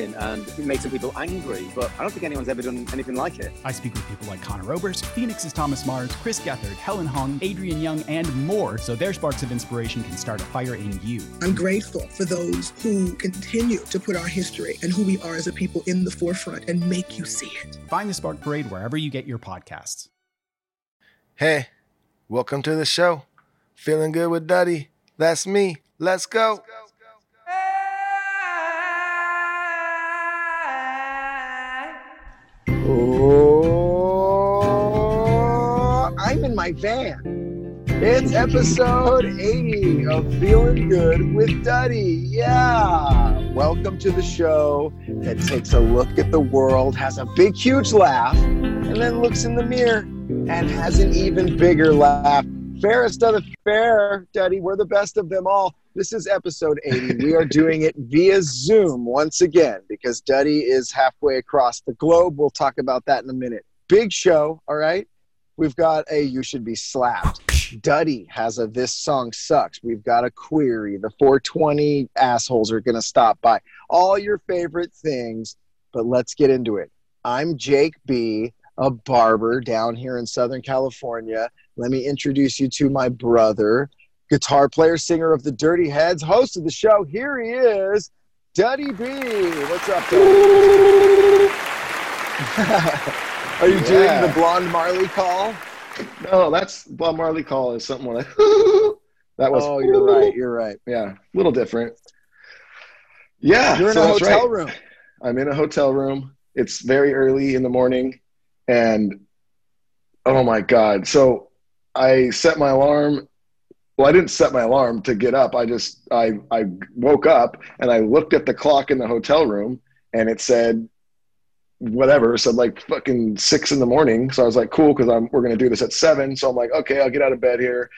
and it makes some people angry, but I don't think anyone's ever done anything like it. I speak with people like Conor Oberst, Phoenix's Thomas Mars, Chris Gethard, Helen Hong, Adrian Young, and more, so their sparks of inspiration can start a fire in you. I'm grateful for those who continue to put our history and who we are as a people in the forefront and make you see it. Find the Spark Parade wherever you get your podcasts. Hey, welcome to the show. Feeling good with Duddy. That's me. Let's go. Let's go. My van. It's episode 80 of Feeling Good with Duddy. Yeah. Welcome to the show that takes a look at the world, has a big, huge laugh, and then looks in the mirror and has an even bigger laugh. Fairest of the fair, Duddy. We're the best of them all. This is episode 80. We are doing it via Zoom once again because Duddy is halfway across the globe. We'll talk about that in a minute. Big show, all right? We've got a You Should Be Slapped. Duddy has a This Song Sucks. We've got a query. The 420 assholes are going to stop by. All your favorite things, but let's get into it. I'm Jake B., a barber down here in Southern California. Let me introduce you to my brother, guitar player, singer of the Dirty Heads, host of the show. Here he is, Duddy B. What's up, Duddy? Are you yeah. doing the Blonde Marley call? No, that's Blonde Marley call is something like that was. Oh, you're right. You're right. Yeah, a little different. Yeah, you're in so a hotel right. room. I'm in a hotel room. It's very early in the morning, and oh my god! So I set my alarm well i didn't set my alarm to get up i just i i woke up and i looked at the clock in the hotel room and it said whatever. Said like fucking six in the morning. So i was like cool because i'm we're going to do this at seven. So i'm like okay i'll get out of bed here.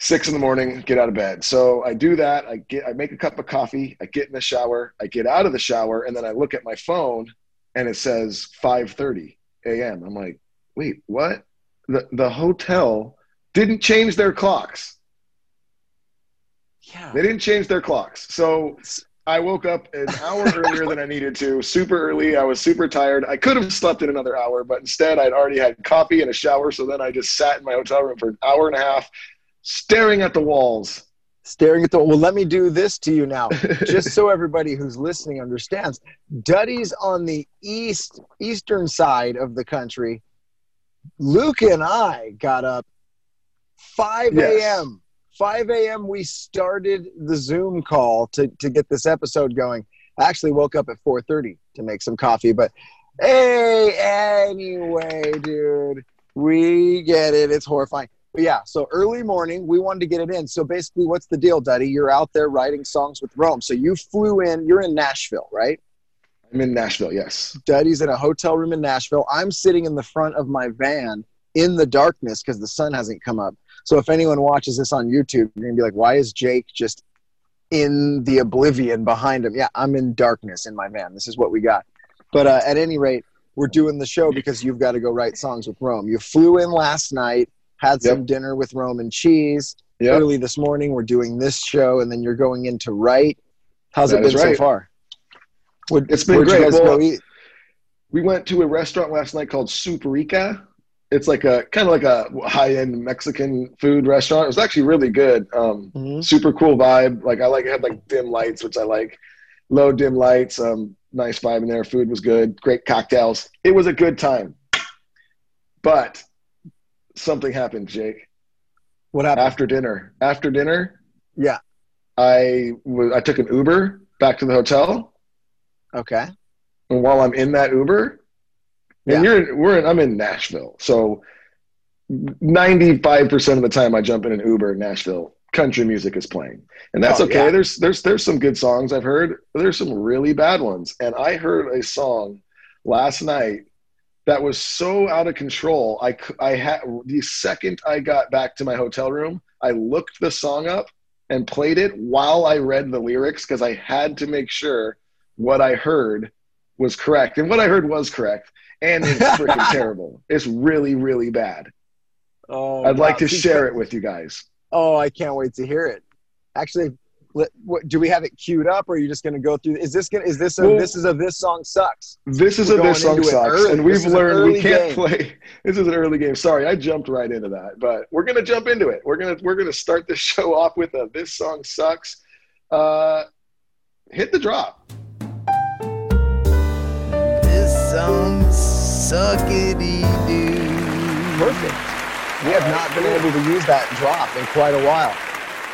Six in the morning get out of bed. So i do that. I get i make a cup of coffee. I get in the shower. I get out of the shower and then i look at my phone and it says 5.30 a.m i'm like wait what? The, the hotel didn't change their clocks. Yeah. They didn't change their clocks. So I woke up an hour earlier than I needed to, super early. I was super tired. I could have slept in another hour, but instead I'd already had coffee and a shower. So then I just sat in my hotel room for an hour and a half, staring at the walls. Staring at the well, let me do this to you now, just so everybody who's listening understands. Duddy's on the east eastern side of the country. Luke and I got up 5 a.m. Yes. 5 a.m. we started the Zoom call to, to get this episode going. I actually woke up at 4:30 to make some coffee, but hey, anyway, dude, we get it. It's horrifying. But yeah, so early morning, we wanted to get it in. So basically, what's the deal, Duddy? You're out there writing songs with Rome. So you flew in. You're in Nashville, right? I'm in Nashville. Yes. Duddy's in a hotel room in Nashville. I'm sitting in the front of my van in the darkness because the sun hasn't come up. So if anyone watches this on YouTube, you're gonna be like, why is Jake just in the oblivion behind him? Yeah, I'm in darkness in my van. This is what we got. But uh, at any rate, we're doing the show because you've got to go write songs with Rome. You flew in last night, had some yep. dinner with Rome and cheese. Yep. Early this morning, we're doing this show, and then you're going in to write. How's that it been right. so far? it's been great. Well, we went to a restaurant last night called Superica it's like a kind of like a high end Mexican food restaurant. It was actually really good. Um, mm-hmm. Super cool vibe. Like I like it had like dim lights, which I like. Low dim lights. Um, nice vibe in there. Food was good. Great cocktails. It was a good time. But something happened, Jake. What happened after dinner? After dinner, yeah, I w- I took an Uber back to the hotel. Okay. And while I'm in that Uber, and yeah. you're we're in, I'm in Nashville, so 95% of the time I jump in an Uber in Nashville, country music is playing. And that's Oh, okay. yeah. There's there's there's some good songs I've heard. but There's some really bad ones. And I heard a song last night that was so out of control. I I had the second I got back to my hotel room, I looked the song up and played it while I read the lyrics because I had to make sure what I heard was correct. And what I heard was correct. And it's freaking terrible. It's really, really bad. Oh, I'd like to share it with you guys. Oh, I can't wait to hear it. Actually, what, do we have it queued up, or are you just going to go through? Is this gonna, is this a Well- this is a this song sucks? This is We're a this song sucks, early. and we've learned we can't game. play. This is an early game. Sorry, I jumped right into that, but we're gonna jump into it. We're gonna we're gonna start this show off with a this song sucks. Uh, hit the drop. This song suckity doo. Perfect. We have not been able to use that drop in quite a while.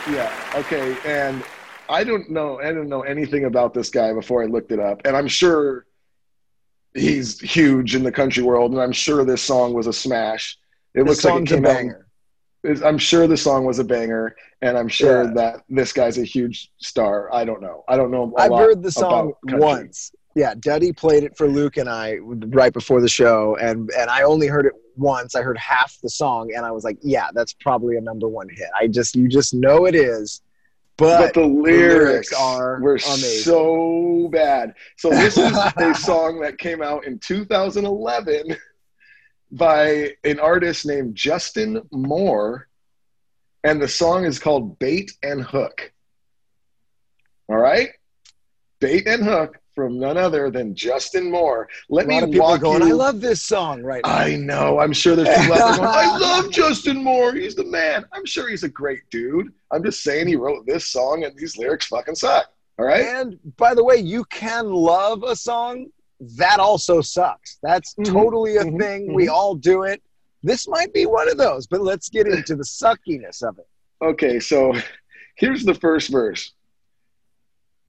Yeah. Okay. And I don't know. I don't know anything about this guy before I looked it up, and I'm sure he's huge in the country world, and I'm sure this song was a smash. It This looks like it a came out banger. I'm sure the song was a banger, and I'm sure Yeah. that this guy's a huge star. I don't know. I don't know. i I've heard the song once. Yeah, Duddy played it for Luke and I right before the show, and and I only heard it once. I heard half the song, and I was like, "Yeah, that's probably a number one hit." I just you just know it is, But, but, the lyrics, are were amazing. so bad. So this is a song that came out in 2011 by an artist named Justin Moore, and the song is called "Bait a Hook." All right, "Bait a Hook" from none other than Justin Moore. Let me walk going. you. I love this song right now. I know. I'm sure there's people out there going, I love Justin Moore. He's the man. I'm sure he's a great dude. I'm just saying he wrote this song and these lyrics fucking suck. All right? And by the way, you can love a song that also sucks. That's Mhm, totally a mhm, thing. We all do it. This might be one of those, but let's get into the suckiness of it. Okay, so here's the first verse.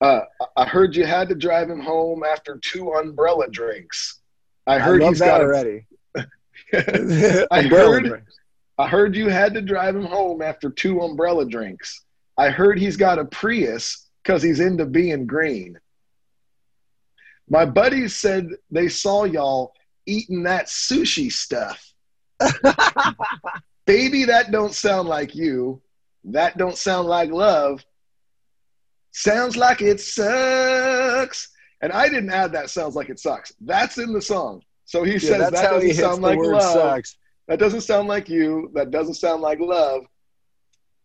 Uh, I heard you had to drive him home after two umbrella drinks. I I, heard love he's that got a- already. I heard drinks. I heard you had to drive him home after two umbrella drinks. I heard he's got a Prius because he's into being green. My buddies said they saw y'all eating that sushi stuff. Baby, that don't sound like you. That don't sound like love. Sounds like it sucks. And I didn't add that sounds like it sucks. That's in the song. So he Yeah, says that doesn't sound like love. sucks. That doesn't sound like you. That doesn't sound like love.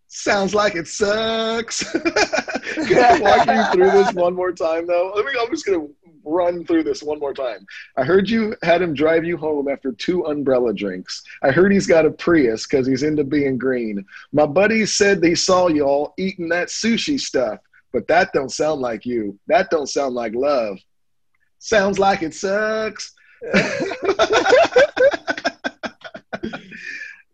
Sounds like it sucks. Can I walk you through this one more time, though? Let me. I'm just gonna run through this one more time. I heard you had him drive you home after two umbrella drinks. I heard he's got a Prius because he's into being green. My buddies said they saw y'all eating that sushi stuff, but that don't sound like you. That don't sound like love. Sounds like it sucks.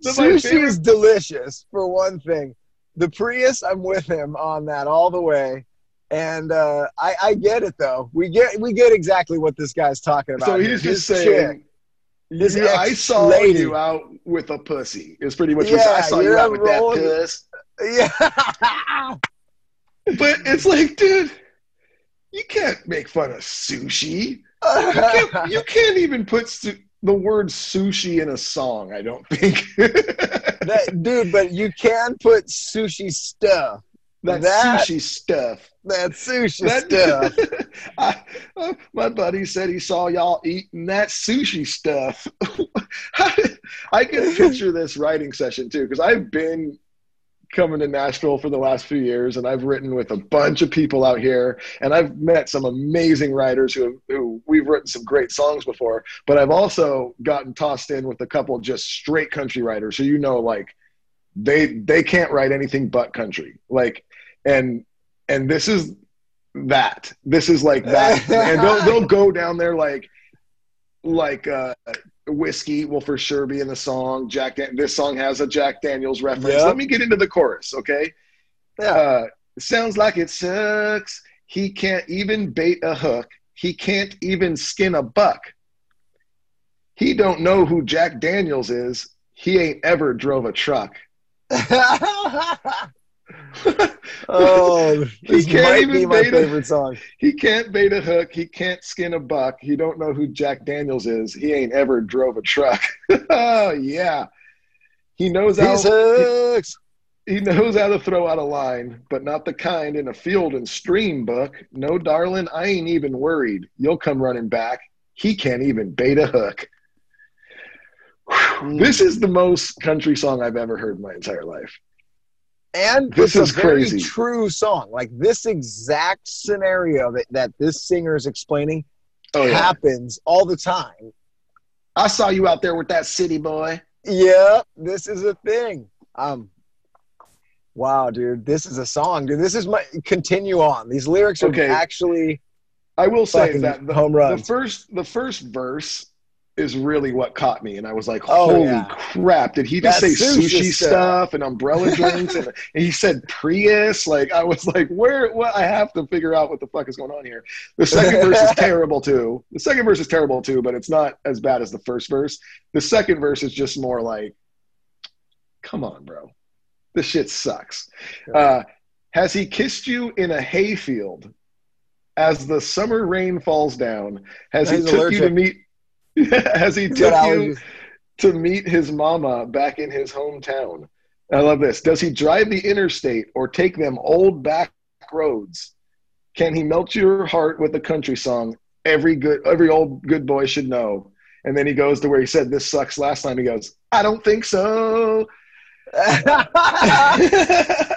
Sushi is delicious for one thing. The Prius, I'm with him on that all the way. And uh, I, I get it though. We get we get exactly what this guy's talking about. So here. he's His just chick- saying, his yeah, I saw ex-lady. you out with a pussy. It's pretty much what Yeah, I saw you out with that puss. Yeah. But it's like, dude, you can't make fun of sushi. You can't, you can't even put su- the word sushi in a song. I don't think. That- dude, but you can put sushi stuff. that, that- sushi stuff. That sushi That stuff. I, uh, my buddy said he saw y'all eating that sushi stuff. I can picture this writing session too, because I've been coming to Nashville for the last few years, and I've written with a bunch of people out here, and I've met some amazing writers who who we've written some great songs before. But I've also gotten tossed in with a couple just straight country writers who you know like they they can't write anything but country, like and and this is that this is like that and they'll, they'll go down there like like uh whiskey will for sure be in the song. Jack Dan- this song has a jack daniels reference. Yep. let me get into the chorus okay? Yeah. uh sounds like it sucks. He can't even bait a hook. He can't even skin a buck. He don't know who jack daniels is. He ain't ever drove a truck. oh, He can't might even be my bait a- favorite song. He can't bait a hook. He can't skin a buck. He don't know who Jack Daniels is. He ain't ever drove a truck. oh yeah. He knows how hooks. he knows how to throw out a line, but not the kind in a field and stream book. No, darling, I ain't even worried. You'll come running back. He can't even bait a hook. Whew. Hmm. This is the most country song I've ever heard in my entire life. And This is crazy. true song. Like this exact scenario that, that this singer is explaining Oh yeah. happens all the time. I saw you out there with that city boy. Yeah, this is a thing. Um, wow, dude, this is a song, dude. This is my continue on. These lyrics are Okay. actually I will say that the, home run. the first the first verse is really what caught me, and I was like, Oh, "Holy yeah. crap!" Did he just say sushi sushi stuff. and umbrella drinks, and, and he said Prius? Like, I was like, "Where? What? I have to figure out what the fuck is going on here." The second verse is terrible too. The second verse is terrible too, but it's not as bad as the first verse. The second verse is just more like, "Come on, bro, this shit sucks." Uh, has he kissed you in a hayfield? As the summer rain falls down, has he took you to meet? has he took you to meet his mama back in his hometown? I love this. Does he drive the interstate or take them old back roads? Can he melt your heart with a country song? Every good, every old good boy should know. And then he goes to where he said this sucks last time. He goes, I don't think so.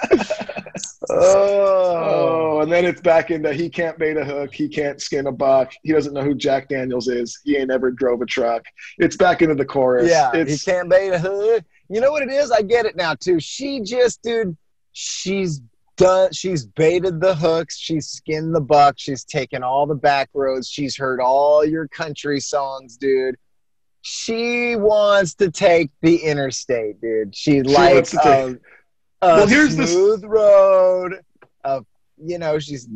oh, Oh, and then it's back into he can't bait a hook, he can't skin a buck, he doesn't know who Jack Daniels is, he ain't ever drove a truck. It's back into the chorus. yeah, he can't bait a hook. You know what it is? I get it now too. She just, dude, she's done. She's baited the hooks. She's skinned the buck. She's taken all the back roads. She's heard all your country songs, dude. She wants to take the interstate, dude. She, likes um, Well, here's the smooth road. Of you know, she's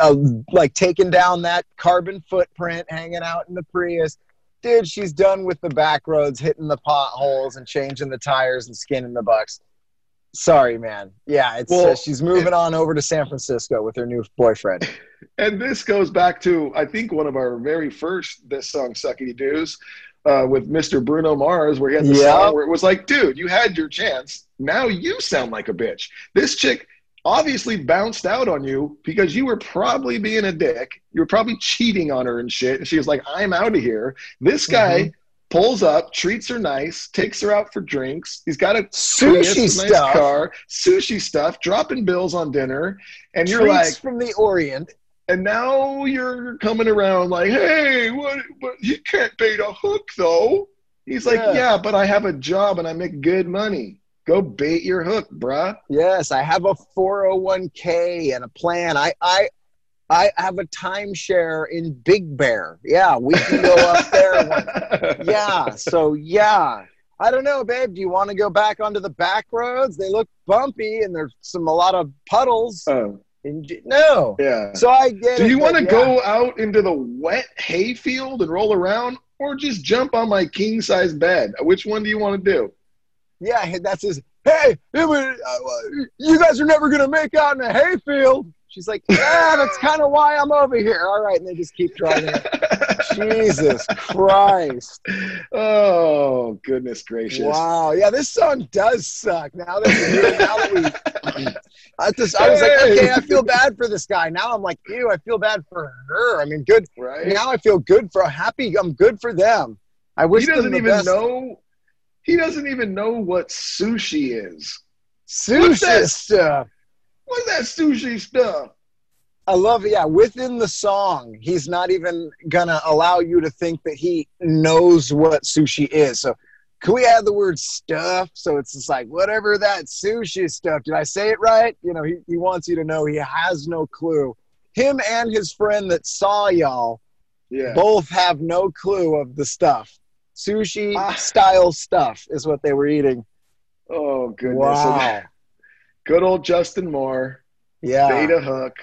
uh, like taking down that carbon footprint, hanging out in the Prius dude, she's done with the back roads, hitting the potholes and changing the tires and skinning the bucks. Sorry, man. Yeah, it's uh, Well, she's moving on over to San Francisco with her new boyfriend. and this goes back to I think one of our very first this song Suckety Doos uh, with Mr. Bruno Mars, where he had the Yeah. song where it was like, dude, you had your chance. Now you sound like a bitch. This chick obviously bounced out on you because you were probably being a dick. You were probably cheating on her and shit. And she was like, I'm out of here. This guy Mm-hmm. pulls up, treats her nice, takes her out for drinks. He's got a Sushi Prius, a nice stuff. car, sushi stuff, dropping bills on dinner. And you're Treats like, from the Orient. and now you're coming around like, hey, what? But he can't bait a hook though. He's like, Yeah. yeah. but I have a job and I make good money. Go bait your hook, bruh. Yes, I have a 401k and a plan. I I I have a timeshare in Big Bear. Yeah, we can go up there. One. Yeah, so yeah. I don't know, babe. Do you want to go back onto the back roads? They look bumpy and there's some a lot of puddles. Oh, And, no. yeah. So I get Do you want to yeah. go out into the wet hayfield and roll around, or just jump on my king size bed? Which one do you want to do? Yeah, that's his. Hey, it was, uh, you guys are never gonna make out in a hayfield. She's like, yeah, that's kind of why I'm over here. All right, and they just keep driving. Jesus Christ! oh goodness gracious! Wow, yeah, this song does suck. Now that we, now that we, I just, I was like, okay, I feel bad for this guy. Now I'm like, ew, I feel bad for her. I mean, good. Right? Now I feel good for happy. I'm good for them. I wish he doesn't them the even best. know. He doesn't even know what sushi is. sushi What's that? stuff. What's that sushi stuff? I love it. Yeah, within the song, he's not even gonna allow you to think that he knows what sushi is. So, can we add the word stuff? So it's just like whatever that sushi stuff. Did I say it right? You know, he, he wants you to know he has no clue. Him and his friend that saw y'all Yeah. both have no clue of the stuff. Sushi Ah. style stuff is what they were eating. Oh goodness. Wow. Good old Justin Moore. Yeah. Bait a hook.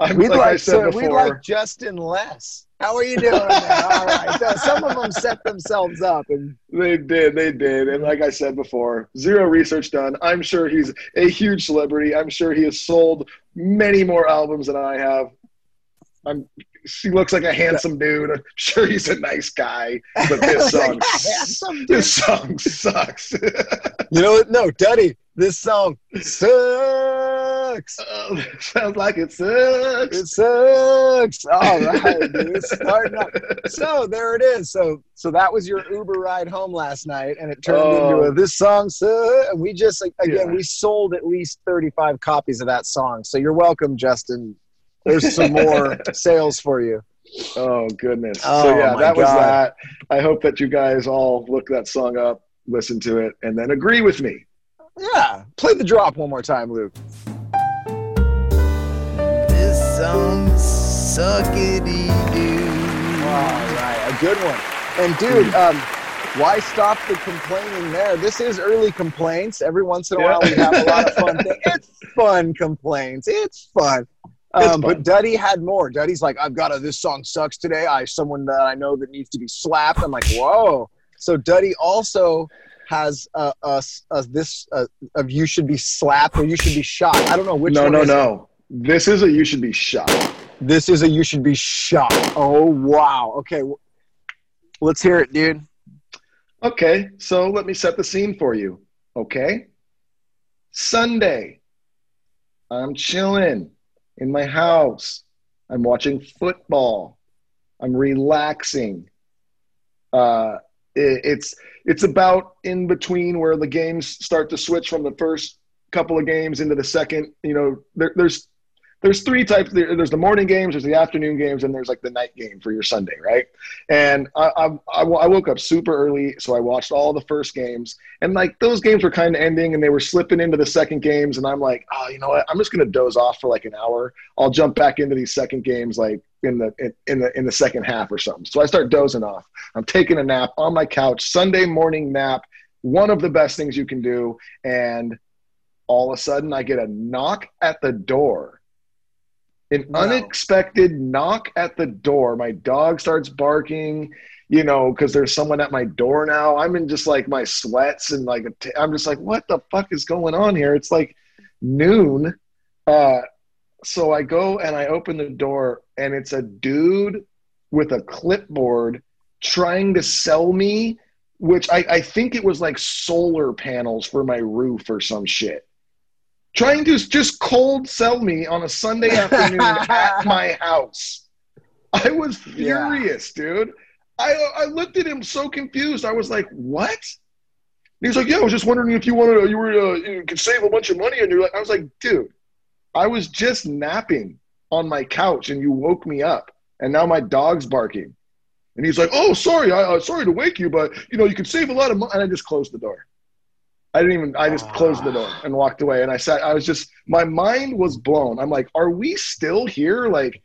I'm We'd like, like, I said so, before. we'd like Justin less. How are you doing? All right. So some of them set themselves up, and They did, they did. And like I said before, zero research done. I'm sure he's a huge celebrity. I'm sure he has sold many more albums than I have. I'm he looks like a handsome dude. I'm sure he's a nice guy. But this song Handsome dude. this song sucks. you know what? No, Duddy, this song sucks. Oh, sounds like it sucks. It sucks. All right, dude. It's starting up. So there it is. So so that was your Uber ride home last night, and it turned Oh. into a this song sucks. And we just like, again, Yeah. we sold at least thirty five copies of that song. So you're welcome, Justin. There's some more sales for you. Oh goodness. Oh, so yeah, my that was that. I hope that you guys all look that song up, listen to it, and then agree with me. Yeah. Play the drop one more time, Luke. This song suckity doo. All right, a good one. And dude, um, why stop the complaining there? This is early complaints. Every once in a while, we have a lot of fun. Things. It's fun complaints. It's fun. Um, but. Duddy had more. Duddy's like, I've got a this song sucks today. I someone that I know that needs to be slapped. I'm like, whoa. So Duddy also has a, a, a this uh of you should be slapped or you should be shot. I don't know which no, one. no, is it. no. This is a you should be shot. This is a you should be shot. Oh wow. Okay, let's hear it, dude. Okay, so let me set the scene for you. Okay? Sunday. I'm chilling in my house. I'm watching football. I'm relaxing. Uh, it, it's it's about in between where the games start to switch from the first couple of games into the second. You know, there, there's there's three types. There's the morning games, there's the afternoon games, and there's like the night game for your Sunday, right? And I, I, I woke up super early, so I watched all the first games, and like those games were kind of ending, and they were slipping into the second games, and I'm like, oh, you know what? I'm just gonna doze off for like an hour. I'll jump back into these second games like in the in, in the in the second half or something. So I start dozing off. I'm taking a nap on my couch, Sunday morning nap, one of the best things you can do, and all of a sudden I get a knock at the door an No. unexpected knock at the door. My dog starts barking, you know, because there's someone at my door now. I'm in just like my sweats and like I'm just like, what the fuck is going on here? It's like noon. Uh, so I go and I open the door, and it's a dude with a clipboard trying to sell me, which I, I think it was like solar panels for my roof or some shit trying to just cold sell me on a Sunday afternoon at my house. I was Yeah. furious, dude. I I looked at him so confused. I was like, "What?" And he's like, "Yeah, I was just wondering if you wanted, to, you were, uh, you could save a bunch of money." And you're like, I was like, "Dude, I was just napping on my couch, and you woke me up, and now my dog's barking." And he's like, "Oh, sorry, I, uh, sorry to wake you, but you know, you could save a lot of money." And I just closed the door. I didn't even. I just closed the door ah. and walked away. And I sat. I was just. My mind was blown. I'm like, are we still here? Like,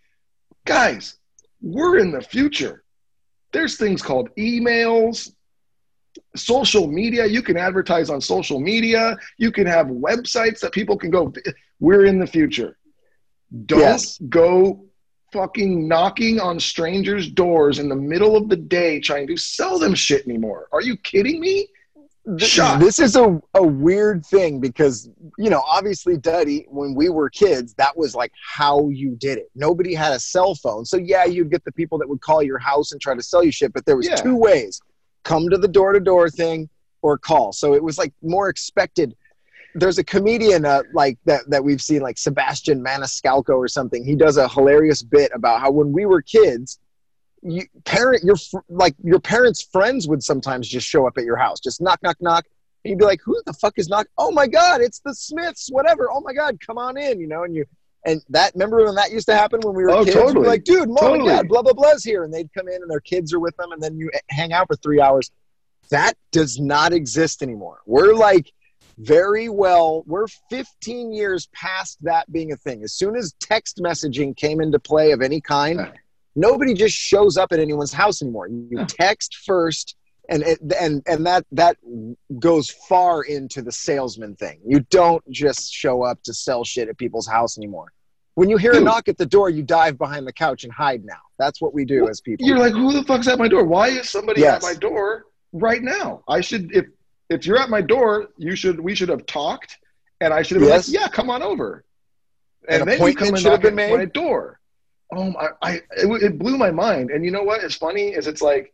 guys, we're in the future. There's things called emails, social media. You can advertise on social media. You can have websites that people can go. We're in the future. Don't Yes. go fucking knocking on strangers' doors in the middle of the day trying to sell them shit anymore. Are you kidding me? Th- This is a, a weird thing because, you know, obviously, Duddy, when we were kids, that was like how you did it. Nobody had a cell phone. So, yeah, you'd get the people that would call your house and try to sell you shit, but there was Yeah. two ways come to the door to door thing or call. So it was like more expected. There's a comedian uh, like that that we've seen, like Sebastian Maniscalco or something. He does a hilarious bit about how when we were kids, you parent your like your parents' friends would sometimes just show up at your house, just knock, knock, knock, and you'd be like, "Who the fuck is knock? Oh my god, it's the Smiths, whatever. Oh my god, come on in," you know. And you and that remember when that used to happen when we were Oh, kids? Totally. like, "Dude, mom Totally. and dad, blah blah blah's here," and they'd come in and their kids are with them, and then you eh, hang out for three hours. That does not exist anymore. We're like very well we're 15 years past that being a thing as soon as text messaging came into play of any kind. Nobody just shows up at anyone's house anymore you text first and it, and and that that goes far into the salesman thing you don't just show up to sell shit at people's house anymore When you hear a knock at the door, you dive behind the couch and hide now. That's what we do as people. You're like, who the fuck's at my door? Why is somebody Yes. at my door right now? I should if if you're at my door, you should we should have talked, and I should have been like, yeah, come on over. An And then you come and should have knock been at made? my door. Oh my! I it, it blew my mind. And you know what is funny is it's like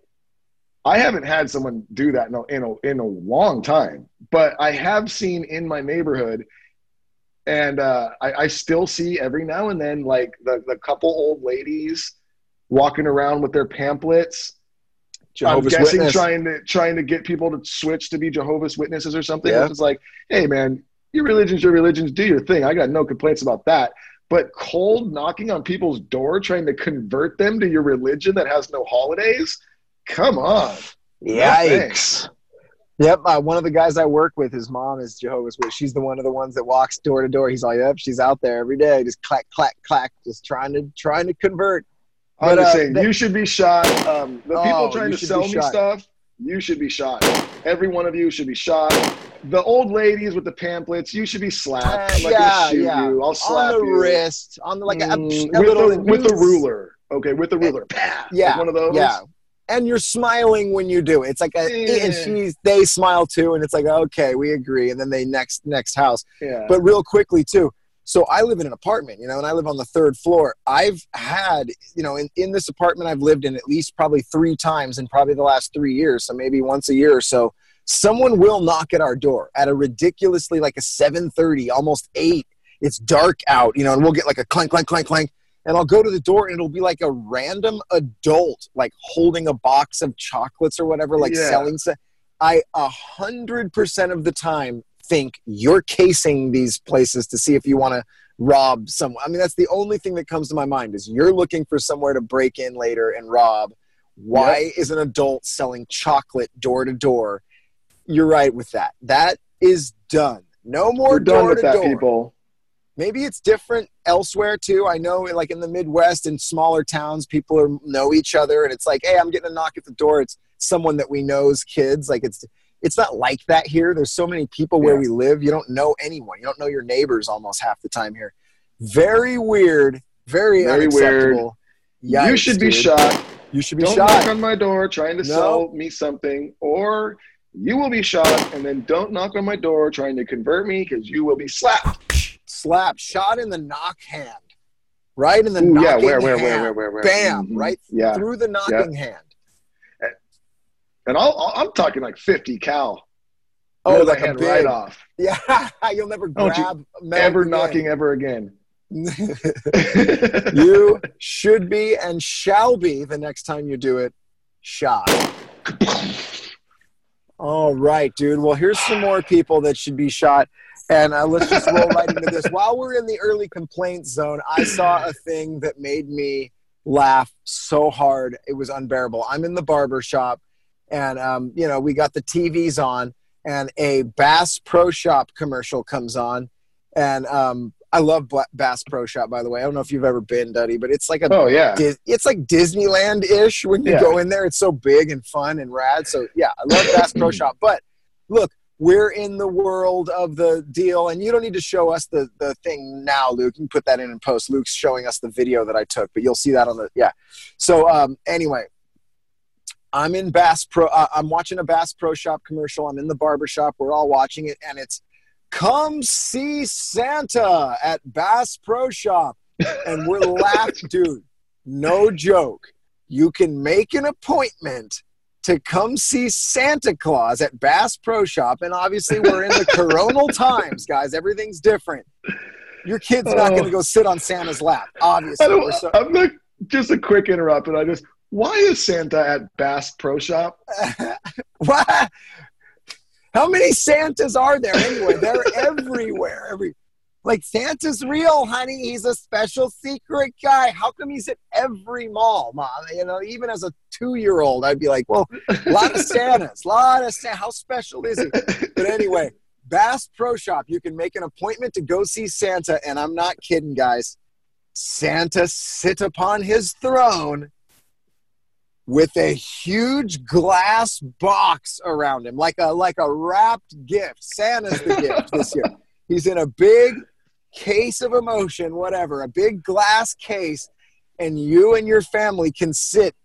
I haven't had someone do that in a, in a in a long time, but I have seen in my neighborhood, and uh, I, I still see every now and then like the the couple old ladies walking around with their pamphlets. Jehovah's I'm guessing Witness. trying to trying to get people to switch to be Jehovah's Witnesses or something. Yeah. It's like, hey man, your religion's your religions. Do your thing. I got no complaints about that. But cold knocking on people's door, trying to convert them to your religion that has no holidays. Come on. Yikes. Yep, uh, one of the guys I work with, his mom is Jehovah's Witness. She's the one of the ones that walks door to door. He's like, "Yep, she's out there every day, just clack, clack, clack, just trying to trying to convert." I'm But, just uh, saying, that- you should be shot. Um, the Oh, people trying to sell me shot. stuff, you should be shot. Every one of you should be shot. The old ladies with the pamphlets, you should be slapped. Uh, like, yeah, shoot yeah. You. I'll On slap the you. wrist, on the like a, Mm, a with, little the, with the ruler. Okay, with the ruler. Pah, Yeah, like one of those. Yeah, and you're smiling when you do it. It's like a, Yeah. and she's they smile too, and it's like okay, we agree, and then they next next house. yeah. But real quickly too. So I live in an apartment, you know, and I live on the third floor. I've had, you know, in, in this apartment I've lived in at least probably three times in probably the last three years. So maybe once a year or so. Someone will knock at our door at a ridiculously like a 7:30, almost eight. It's dark out, you know, and we'll get like a clank, clank, clank, clank. And I'll go to the door and it'll be like a random adult, like holding a box of chocolates or whatever, like Yeah. selling stuff. I a hundred percent of the time think you're casing these places to see if you want to rob someone. I mean, that's the only thing that comes to my mind is you're looking for somewhere to break in later and rob. Why is an adult selling chocolate door to door? You're right with that. That is done. No more door with to that, door. people. Maybe it's different elsewhere too. I know, like in the Midwest and smaller towns, people are, know each other, and it's like, hey, I'm getting a knock at the door. It's someone that we know's kids. Like it's it's not like that here. There's so many people where Yeah. we live. You don't know anyone. You don't know your neighbors almost half the time here. Very weird. Very, Very weird. unacceptable. you should be dude. shot. You should be Don't shot. knock on my door trying to No. sell me something, or you will be shot. And then don't knock on my door trying to convert me because you will be slapped. Slap. Shot in the knock hand. Right in the Ooh, knocking yeah, where, where, hand. where, where, where, where? Bam. Mhm. Right Yeah, through the knocking hand. And I'll, I'll, I'm talking like 50 cal. Oh, like a big, right off. Yeah, you'll never Don't you grab melt Ever again. knocking ever again. you should be and shall be the next time you do it shot. All right, dude. Well, here's some more people that should be shot. And uh, let's just roll right into this. While we're in the early complaint zone, I saw a thing that made me laugh so hard it was unbearable. I'm in the barber shop, and um, you know we got the TVs on, and a Bass Pro Shop commercial comes on, and um, I love Bass Pro Shop. By the way, I don't know if you've ever been, Duddy, but it's like a oh, yeah. Dis- it's like Disneyland ish when you Yeah. go in there. It's so big and fun and rad. So yeah, I love Bass Pro Shop. But look, we're in the world of the deal, and you don't need to show us the the thing now, Luke. You can put that in in post. Luke's showing us the video that I took, but you'll see that on the yeah. So um, anyway. I'm in Bass Pro. Uh, I'm watching a Bass Pro Shop commercial. I'm in the barber shop. We're all watching it, and it's "Come see Santa at Bass Pro Shop," and we're laughing, dude. No joke. You can make an appointment to come see Santa Claus at Bass Pro Shop, and obviously we're in the coronal times, guys. Everything's different. Your kid's not Oh. going to go sit on Santa's lap, obviously. I don't, so- I'm not, just a quick interrupt, and I just, why is Santa at Bass Pro Shop? What? How many Santas are there anyway? They're everywhere. Every like Santa's real, honey. He's a special secret guy. How come he's at every mall, mom? You know, even as a two-year-old, I'd be like, well, a lot of Santas, a lot of Santa. How special is he? But anyway, Bass Pro Shop. You can make an appointment to go see Santa, and I'm not kidding, guys. Santa sit upon his throne with a huge glass box around him, like a like a wrapped gift. Santa's the gift this year. He's in a big case of emotion, whatever, a big glass case, and you and your family can sit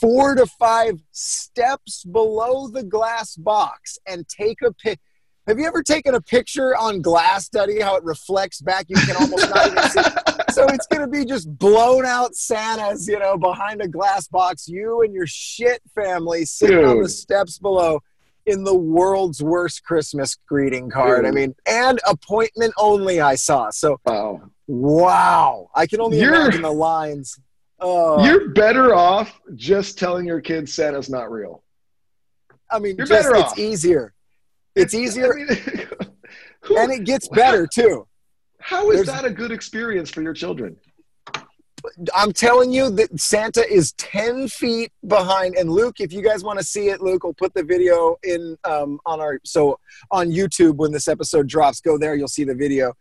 four to five steps below the glass box and take a pic. Have you ever taken a picture on glass, Duddy? How it reflects back? You can almost not even see. So it's gonna be just blown out Santas, you know, behind a glass box. You and your shit family sitting on the steps below in the world's worst Christmas greeting card. I mean, and appointment only. I saw. So Wow. wow, I can only You're- imagine the lines. Oh, You're better off just telling your kids Santa's not real. I mean, you're just, better it's off. easier. It's easier, I mean, and it gets better too. How is there's- that a good experience for your children? I'm telling you that Santa is 10 feet behind. And Luke, if you guys want to see it, Luke will put the video in um, on our so on YouTube when this episode drops. Go there, you'll see the video.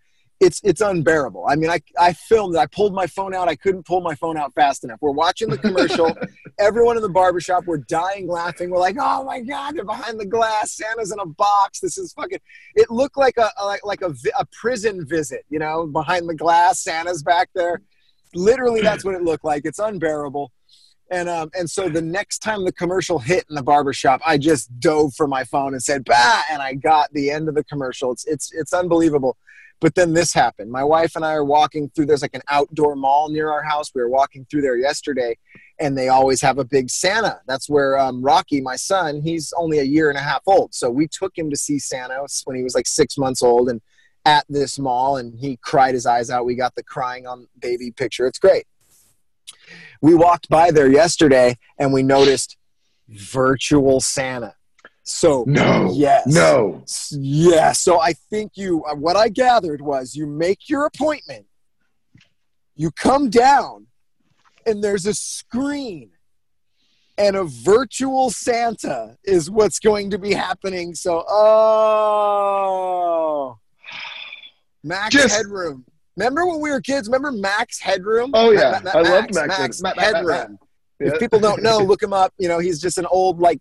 It's it's unbearable. I mean, I I filmed it. I pulled my phone out. I couldn't pull my phone out fast enough. We're watching the commercial. Everyone in the barbershop, we're dying laughing. We're like, oh my god, they're behind the glass. Santa's in a box. This is fucking. It looked like a a- like like a, vi- a prison visit. You know, behind the glass, Santa's back there literally that's what it looked like it's unbearable and um and so the next time the commercial hit in the barbershop i just dove for my phone and said bah! And i got the end of the commercial. It's it's it's unbelievable. But then this happened. My wife and i are walking through there's like an outdoor mall near our house. We were walking through there yesterday and they always have a big santa. That's where um, rocky my son he's only a year and a half old. So we took him to see santa when he was like six months old and at this mall and he cried his eyes out. We got the crying on baby picture. It's great. We walked by there yesterday and we noticed virtual Santa. So No. yes, No. S- yeah. So I think you. uh, What I gathered was you make your appointment, you come down, and there's a screen. And a virtual Santa is what's going to be happening. So, oh, Max Just- Headroom. Remember when we were kids? Remember Max Headroom? Oh, yeah. Ma- I love Max, Max Max Head- Ma- Ma- Ma- Ma- Headroom. Yeah. If people don't know, look him up. You know, he's just an old like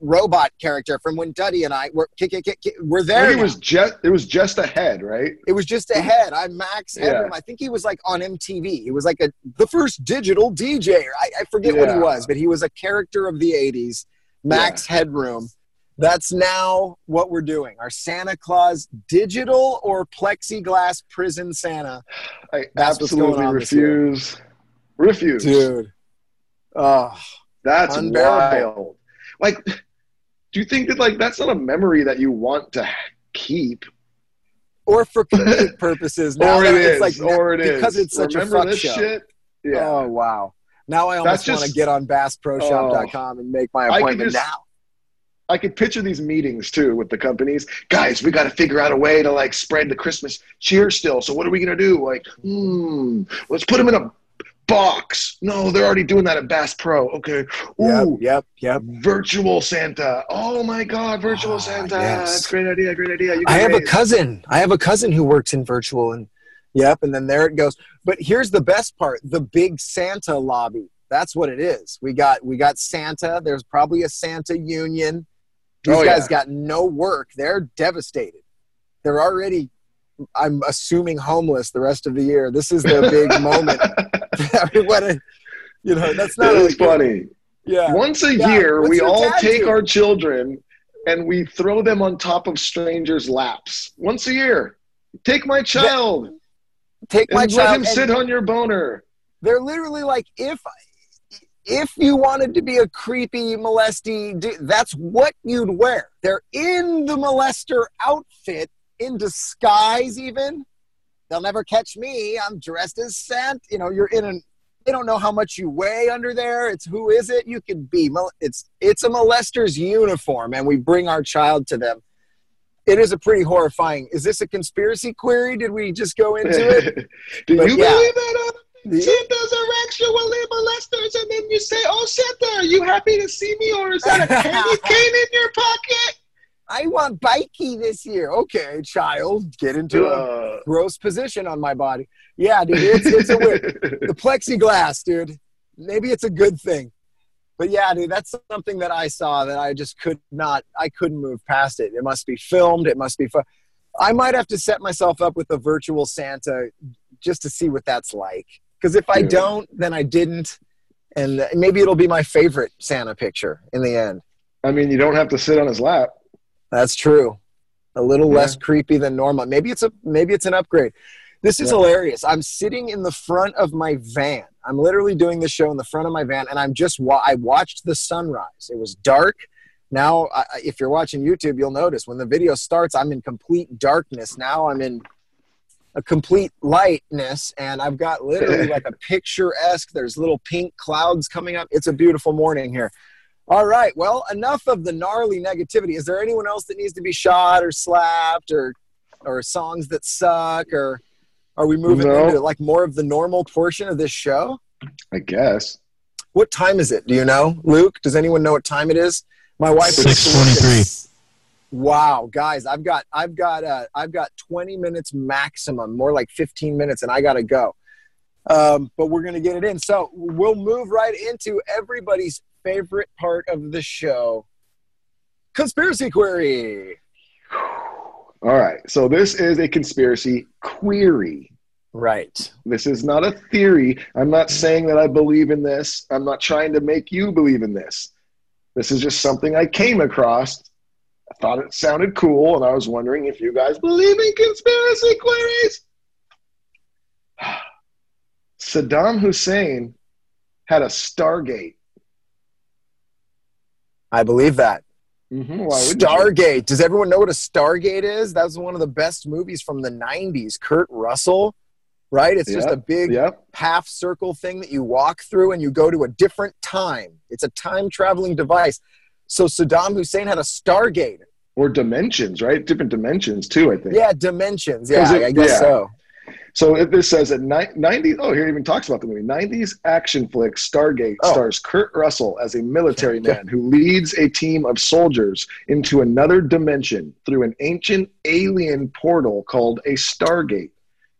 robot character from when Duddy and I were kick, kick, kick, kick, we're there. it was just it was just a head, right? It was just a head. I'm Max Yeah. Headroom. I think he was like on MTV. He was like a the first digital DJ. I, I forget what he was, but he was a character of the '80s. Max Headroom. That's now what we're doing. Our Santa Claus digital or plexiglass prison Santa, I That's absolutely on this year. refuse. Refuse. dude. Oh, That's Unbearable. wild. Like, do you think that like that's not a memory that you want to keep? or for comedic purposes. Now or it's like or it is. because it's such Remember a fuck this show. shit? Yeah. Oh wow! Now I almost want to get on BassProShop.com oh. and make my appointment just- now. I could picture these meetings too with the companies. Guys, we got to figure out a way to like spread the Christmas cheer still. So what are we gonna do? Like, hmm, let's put them in a box. No, they're already doing that at Bass Pro. Okay. Ooh, Yep, yep, yep. virtual Santa. Oh my God, virtual Ah, Santa. yes. That's great idea. Great idea. You I have a cousin. I have a cousin who works in virtual, and yep, and then there it goes. But here's the best part: the big Santa lobby. That's what it is. We got we got Santa. There's probably a Santa union. These Oh, guys yeah. got no work. They're devastated. They're already, I'm assuming, homeless the rest of the year. This is their big moment. Everyone, you know, that's not is a- funny. Yeah. Once a Yeah, year, what's we all take our children and we throw them on top of strangers' laps. Once a year. Take my child Take my and let child. him and- sit on your boner. they're literally like if if you wanted to be a creepy molesty that's what you'd wear. They're in the molester outfit in disguise even. They'll never catch me. I'm dressed as santa. You know you're in an they don't know how much you weigh under there. It's who is it? You could be it's it's a molester's uniform and we bring our child to them. It is a pretty horrifying is this a conspiracy query? Did we just go into it? Do But you yeah. believe that? The- Santas are actually molesters, and then you say, "Oh, Santa, are you happy to see me, or is that a candy cane in your pocket?" I want bikey this year. Okay, child, get into a Uh, gross position on my body. Yeah, dude, it's, it's a weird. The plexiglass, dude. Maybe it's a good thing. But yeah, dude, that's something that I saw that I just could not, I couldn't move past it. It must be filmed. It must be fun. I might have to set myself up with a virtual Santa just to see what that's like. Because if I don't, then I didn't, and maybe it'll be my favorite Santa picture in the end. I mean, you don't have to sit on his lap. That's true. A little Yeah. less creepy than normal. Maybe it's a maybe it's an upgrade. This is Yeah. hilarious. I'm sitting in the front of my van. I'm literally doing the show in the front of my van, and I'm just wa- I watched the sunrise. It was dark. Now, I, if you're watching YouTube, you'll notice when the video starts, I'm in complete darkness. Now I'm in a complete lightness, and I've got literally like a picturesque. There's little pink clouds coming up. It's a beautiful morning here. All right. Well, enough of the gnarly negativity. Is there anyone else that needs to be shot or slapped or or songs that suck or are we moving No. into like more of the normal portion of this show? I guess. What time is it? Do you know, Luke? Does anyone know what time it is? My wife. Six twenty-three. Wow, guys, I've got I've got uh, I've got 20 minutes maximum, more like 15 minutes, and I gotta go. Um, but we're gonna get it in. So we'll move right into everybody's favorite part of the show, conspiracy query. All right. So this is a conspiracy query. Right. This is not a theory. I'm not saying that I believe in this. I'm not trying to make you believe in this. This is just something I came across. I thought it sounded cool, and I was wondering if you guys believe in conspiracy queries. Saddam Hussein had a Stargate. I believe that. Mm-hmm. You? Stargate. Does everyone know what a Stargate is? That was one of the best movies from the 90s. Kurt Russell, right? It's just a big Yep. half circle thing that you walk through and you go to a different time. It's a time traveling device. So Saddam Hussein had a Stargate. Or dimensions, right? Different dimensions too. I think. Yeah, dimensions. Yeah, it- I guess yeah. so. So if this says that ni- 90, oh, here it even talks about the movie. 90s action flick Stargate Oh. stars Kurt Russell as a military man who leads a team of soldiers into another dimension through an ancient alien portal called a Stargate.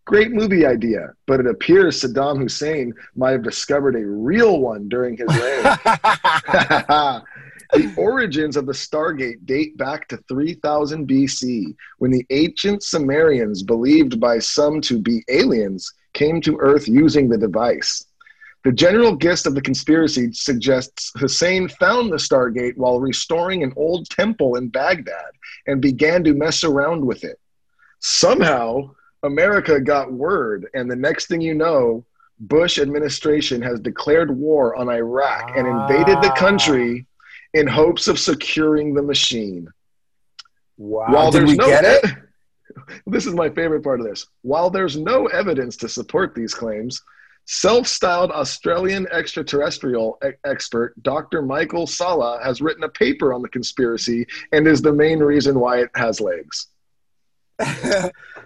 Great movie idea, but it appears Saddam Hussein might have discovered a real one during his reign. the origins of the Stargate date back to 3000 BC, when the ancient Sumerians, believed by some to be aliens, came to Earth using the device. The general gist of the conspiracy suggests Hussein found the Stargate while restoring an old temple in Baghdad and began to mess around with it. Somehow, America got word, and the next thing you know, Bush administration has declared war on Iraq and invaded the country ah. In hopes of securing the machine. wow. Did we get it? this is my favorite part of this. While there's no evidence to support these claims, self styled Australian extraterrestrial e- expert Dr. Michael Salla has written a paper on the conspiracy and is the main reason why it has legs.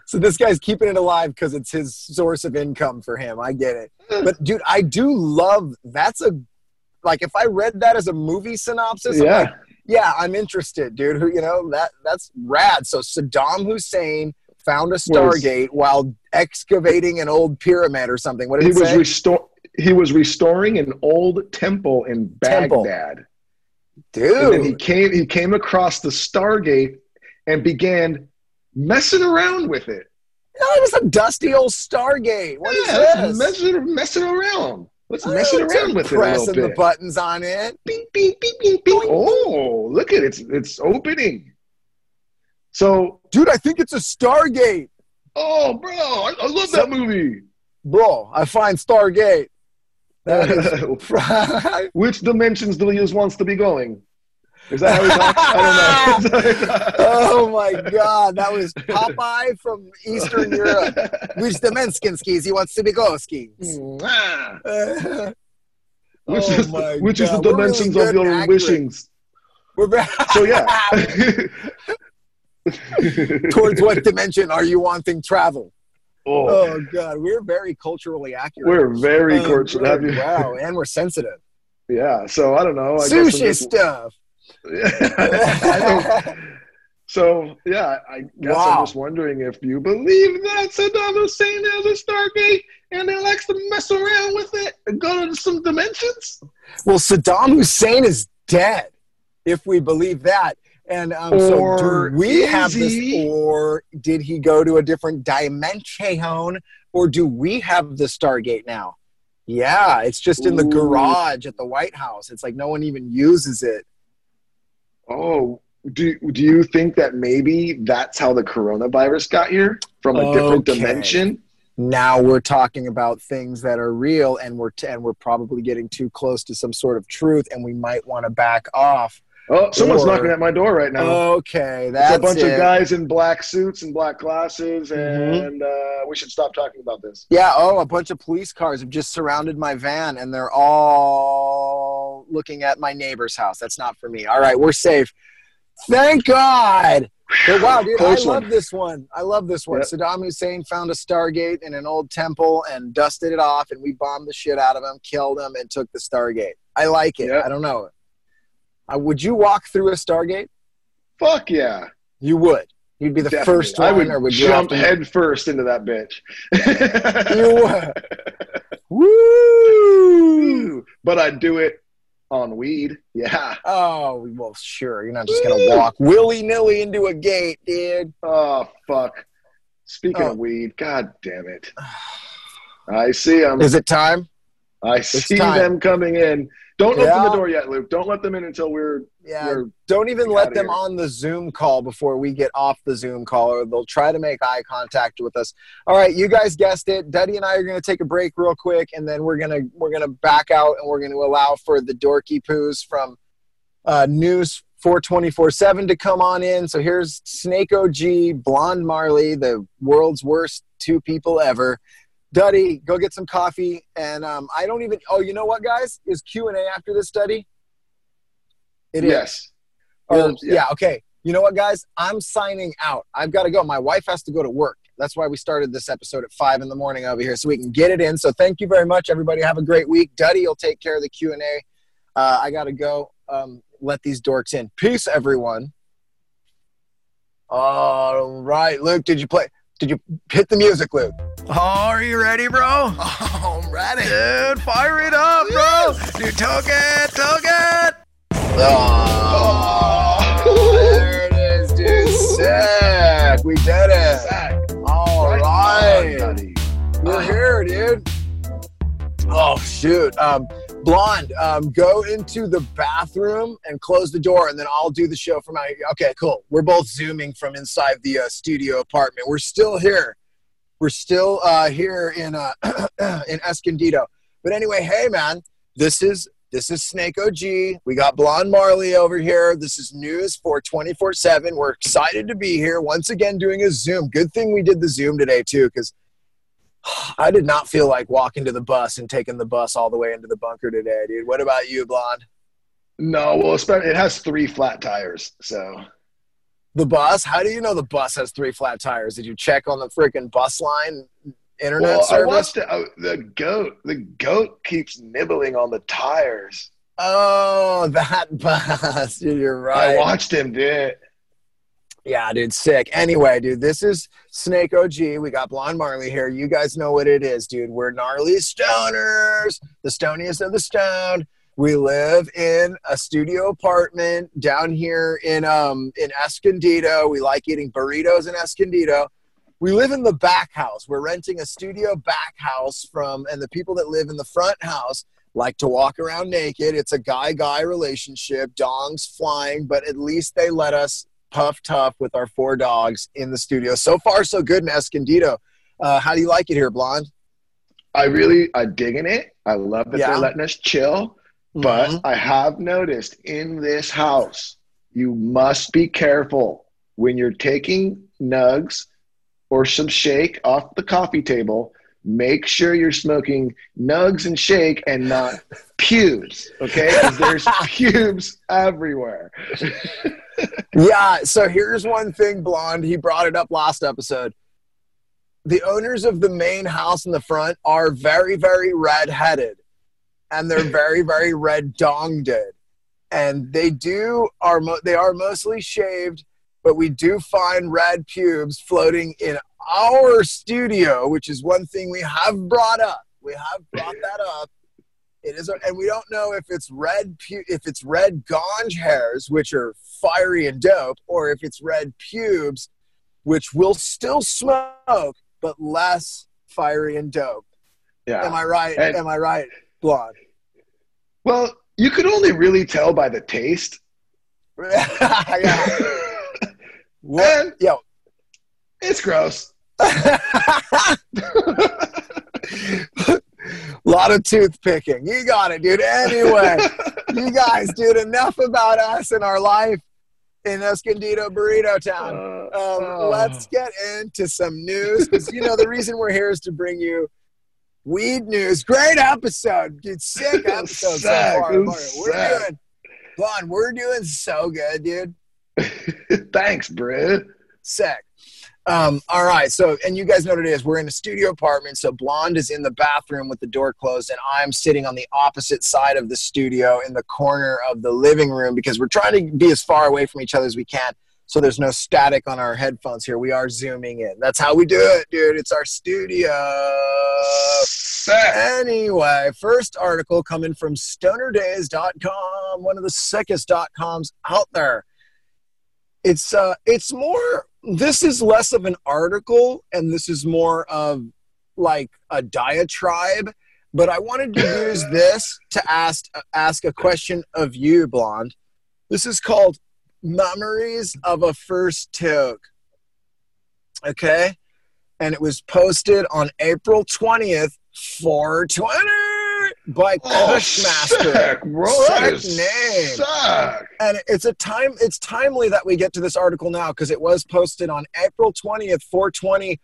so this guy's keeping it alive because it's his source of income for him. I get it. But dude, I do love that's a like if I read that as a movie synopsis, I'm Yeah. like, yeah, I'm interested, dude. Who you know that that's rad. So Saddam Hussein found a Stargate while excavating an old pyramid or something. What did He was, say? restor- he was restoring an old temple in Temple. Baghdad. And then he dude, came he came across the Stargate and began messing around with it. no, it was a dusty old Stargate. What is Yeah, let's this? messing, messing around. Let's mess it around with it a pressing the buttons on it. Bing, bing, bing, bing, bing. Oh, look at it. It's, it's opening. So, Dude, I think it's a Stargate. oh, bro, I, I love that movie. Bro, I find Stargate. Which dimensions do he wants to be going? Is that how he talks? I don't know. oh my god, that was Popeye from Eastern Europe. Which the Menskinskis he wants to be go skis. Which Oh is, my which is the we're really dimensions of your accurate. wishings. We're back. So, yeah. Towards what dimension are you wanting travel? Oh, Oh god, we're very culturally accurate. we're very um, Oh, cultural. good. Have you- Wow, and we're sensitive. Yeah. So I don't know. I guess Sushi just- stuff. So yeah, I guess Wow. I'm just wondering if you believe that Saddam Hussein has a Stargate and he likes to mess around with it and go to some dimensions. Well, Saddam Hussein is dead, if we believe that. And um, so, do we have is this, he? or did he go to a different dimension, or do we have the Stargate now? Yeah, it's just in the Ooh. garage at the White House. It's like no one even uses it. Oh, do do you think that maybe that's how the coronavirus got here from a different dimension? Now we're talking about things that are real, and we're t- and we're probably getting too close to some sort of truth, and we might want to back off. Oh, someone's Or- knocking at my door right now. Okay, it's that's a bunch it. of guys in black suits and black glasses, Mhm. and uh, we should stop talking about this. Yeah. Oh, a bunch of police cars have just surrounded my van, and they're all looking at my neighbor's house. That's not for me. All right, we're safe. Thank God. But wow, dude, I Close love one. this one. I love this one. Yep. Saddam Hussein found a Stargate in an old temple and dusted it off, and we bombed the shit out of him, killed him, and took the Stargate. I like it. Yep. I don't know. Uh, would you walk through a Stargate? Fuck yeah! You would. You'd be the Definitely. first one, I would, would jump head first into that bitch. You would. Woo! but I'd do it on weed. Yeah. Oh, well, sure. You're not just going to walk willy nilly into a gate, dude. Oh fuck. Speaking Oh. of weed, god damn it. I see them. Is it time? I see time. them coming in. Don't open the door yet, Luke. Don't let them in until we're Yeah. we're Don't even let them here. on the Zoom call before we get off the Zoom call, or they'll try to make eye contact with us. All right, you guys guessed it. Duddy and I are going to take a break real quick, and then we're gonna we're gonna back out, and we're going to allow for the dorky poos from uh, News 424-7 to come on in. So here's Snake OG, Blonde Marley, the world's worst two people ever. Duddy, go get some coffee, and um, I don't even. Oh, you know what, guys? Is Q and A after this, Duddy? It is. yes. Or, Well, yeah. yeah. okay. You know what, guys? I'm signing out. I've got to go. My wife has to go to work. That's why we started this episode at five in the morning over here, so we can get it in. So thank you very much, everybody. Have a great week. Duddy You'll take care of the Q and A. Uh, I got to go. Um, let these dorks in. Peace, everyone. All right, Luke. Did you play? Did you hit the music, Luke? Oh, are you ready, bro? Oh, I'm ready. Dude, fire it up, bro! Dude, toke it, toke it! Oh, there it is, dude. Sick. We did it. Zach, All right right. on, buddy. We're here, dude. Oh shoot. Um, blonde, um, go into the bathroom and close the door, and then I'll do the show from here. Okay, cool. We're both zooming from inside the uh, studio apartment. We're still here. We're still uh, here in uh, in Escondido. But anyway, hey man, this is this is Snake OG. We got Blonde Marley over here. This is news for 24 7. We're excited to be here once again doing a Zoom. Good thing we did the Zoom today, too, because I did not feel like walking to the bus and taking the bus all the way into the bunker today, dude. What about you, Blonde? No, well, it has three flat tires, so The bus? How do you know the bus has three flat tires? Did you check on the freaking bus line internet well, I service? watched it. Oh, the goat. The goat keeps nibbling on the tires. Oh, that bus. Dude, you're right. I watched him do it. Yeah, dude, sick. Anyway, dude, this is Snake OG. We got Blonde Marley here. You guys know what it is, dude. We're gnarly stoners, the stoniest of the stoned. We live in a studio apartment down here in um in Escondido. We like eating burritos in Escondido. We live in the back house. We're renting a studio back house from, and the people that live in the front house like to walk around naked. It's a guy guy relationship, dongs flying, but at least they let us puff tough with our four dogs in the studio. So far, so good in Escondido. Uh, how do you like it here, Blonde? I really, I digging it. I love that Yeah. they're letting us chill. But Mhm. I have noticed in this house, you must be careful when you're taking nugs or some shake off the coffee table. Make sure you're smoking nugs and shake and not pubes, okay? 'Cause there's pubes everywhere. yeah. So here's one thing, Blonde. He brought it up last episode. The owners of the main house in the front are very, very red-headed, and they're very, very red donged. And they do are mo- they are mostly shaved, but we do find red pubes floating in our studio, which is one thing we have brought up. We have brought that up. It is, and we don't know if it's red pu- if it's red ganj hairs, which are fiery and dope, or if it's red pubes, which will still smoke but less fiery and dope. Yeah. Am I right? And- Am I right, blonde? Well, you could only really tell by the taste. yeah. What? And Yo. It's gross. A lot of toothpicking. You got it, dude. Anyway, you guys, dude, enough about us and our life in Escondido Burrito Town. Um, oh. Let's get into some news because you know the reason we're here is to bring you weed news. Great episode, dude. Sick episode so far. We're sick. doing, Vaughn, we're doing so good, dude. Thanks, Britt. Sick. Um, all right. So, and you guys know what it is. We're in a studio apartment. So, Blonde is in the bathroom with the door closed, and I'm sitting on the opposite side of the studio in the corner of the living room because we're trying to be as far away from each other as we can. So, there's no static on our headphones here. We are zooming in. That's how we do it, dude. It's our studio. Anyway, first article coming from stonerdays.com, one of the sickest coms out there. It's uh it's more this is less of an article and this is more of like a diatribe, but I wanted to use this to ask ask a question of you, blonde. This is called Memories of a First Toke. Okay? And it was posted on April 20th, 420 by Oh, Cushmaster. sick, bro. Sick name. sick. And it's a time it's timely that we get to this article now because it was posted on April 20th, 420,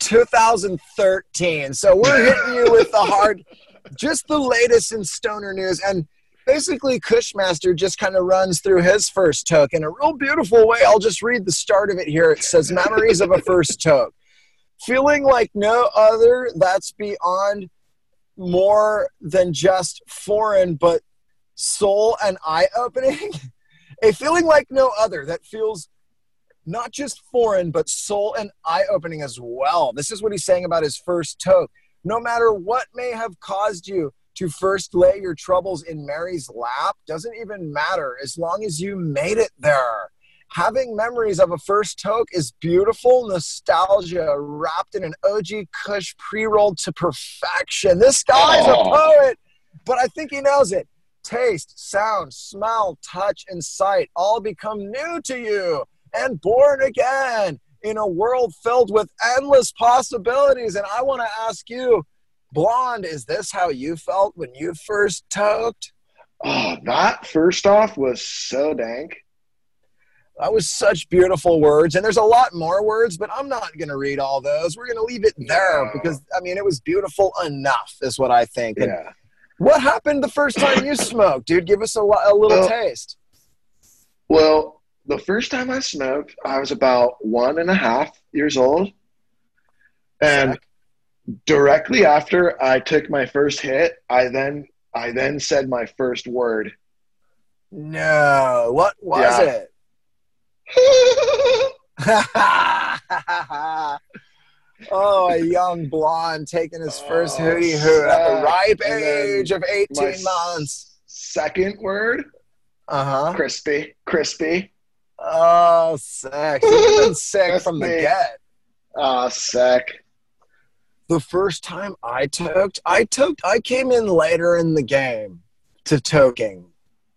2013. So we're hitting you with the hard just the latest in stoner news. And basically Cushmaster just kind of runs through his first toke in a real beautiful way. I'll just read the start of it here. It says memories of a first toke. Feeling like no other that's beyond more than just foreign, but soul and eye opening. a feeling like no other that feels not just foreign, but soul and eye opening as well. This is what he's saying about his first toke. No matter what may have caused you to first lay your troubles in Mary's lap, doesn't even matter as long as you made it there. Having memories of a first toke is beautiful nostalgia wrapped in an OG Kush pre rolled to perfection. This guy's a Oh. poet, but I think he knows it. Taste, sound, smell, touch, and sight all become new to you and born again in a world filled with endless possibilities. And I want to ask you, Blonde, is this how you felt when you first toked? Oh, that first off was so dank. That was such beautiful words. And there's a lot more words, but I'm not going to read all those. We're going to leave it there No. because, I mean, it was beautiful enough, is what I think. And Yeah. what happened the first time you smoked, dude? Give us a, a little Well- taste. Well, the first time I smoked, I was about one and a half years old. And directly after I took my first hit, I then I then said my first word. No. What was Yeah. it? oh, a young blonde taking his first Oh, hootie hoot at the ripe age of 18 months. Second word, Uh huh. crispy, crispy. Oh, sick. You've been sick from the me. get. Ah, sick. The first time I toked, I toked, I came in later in the game to toking.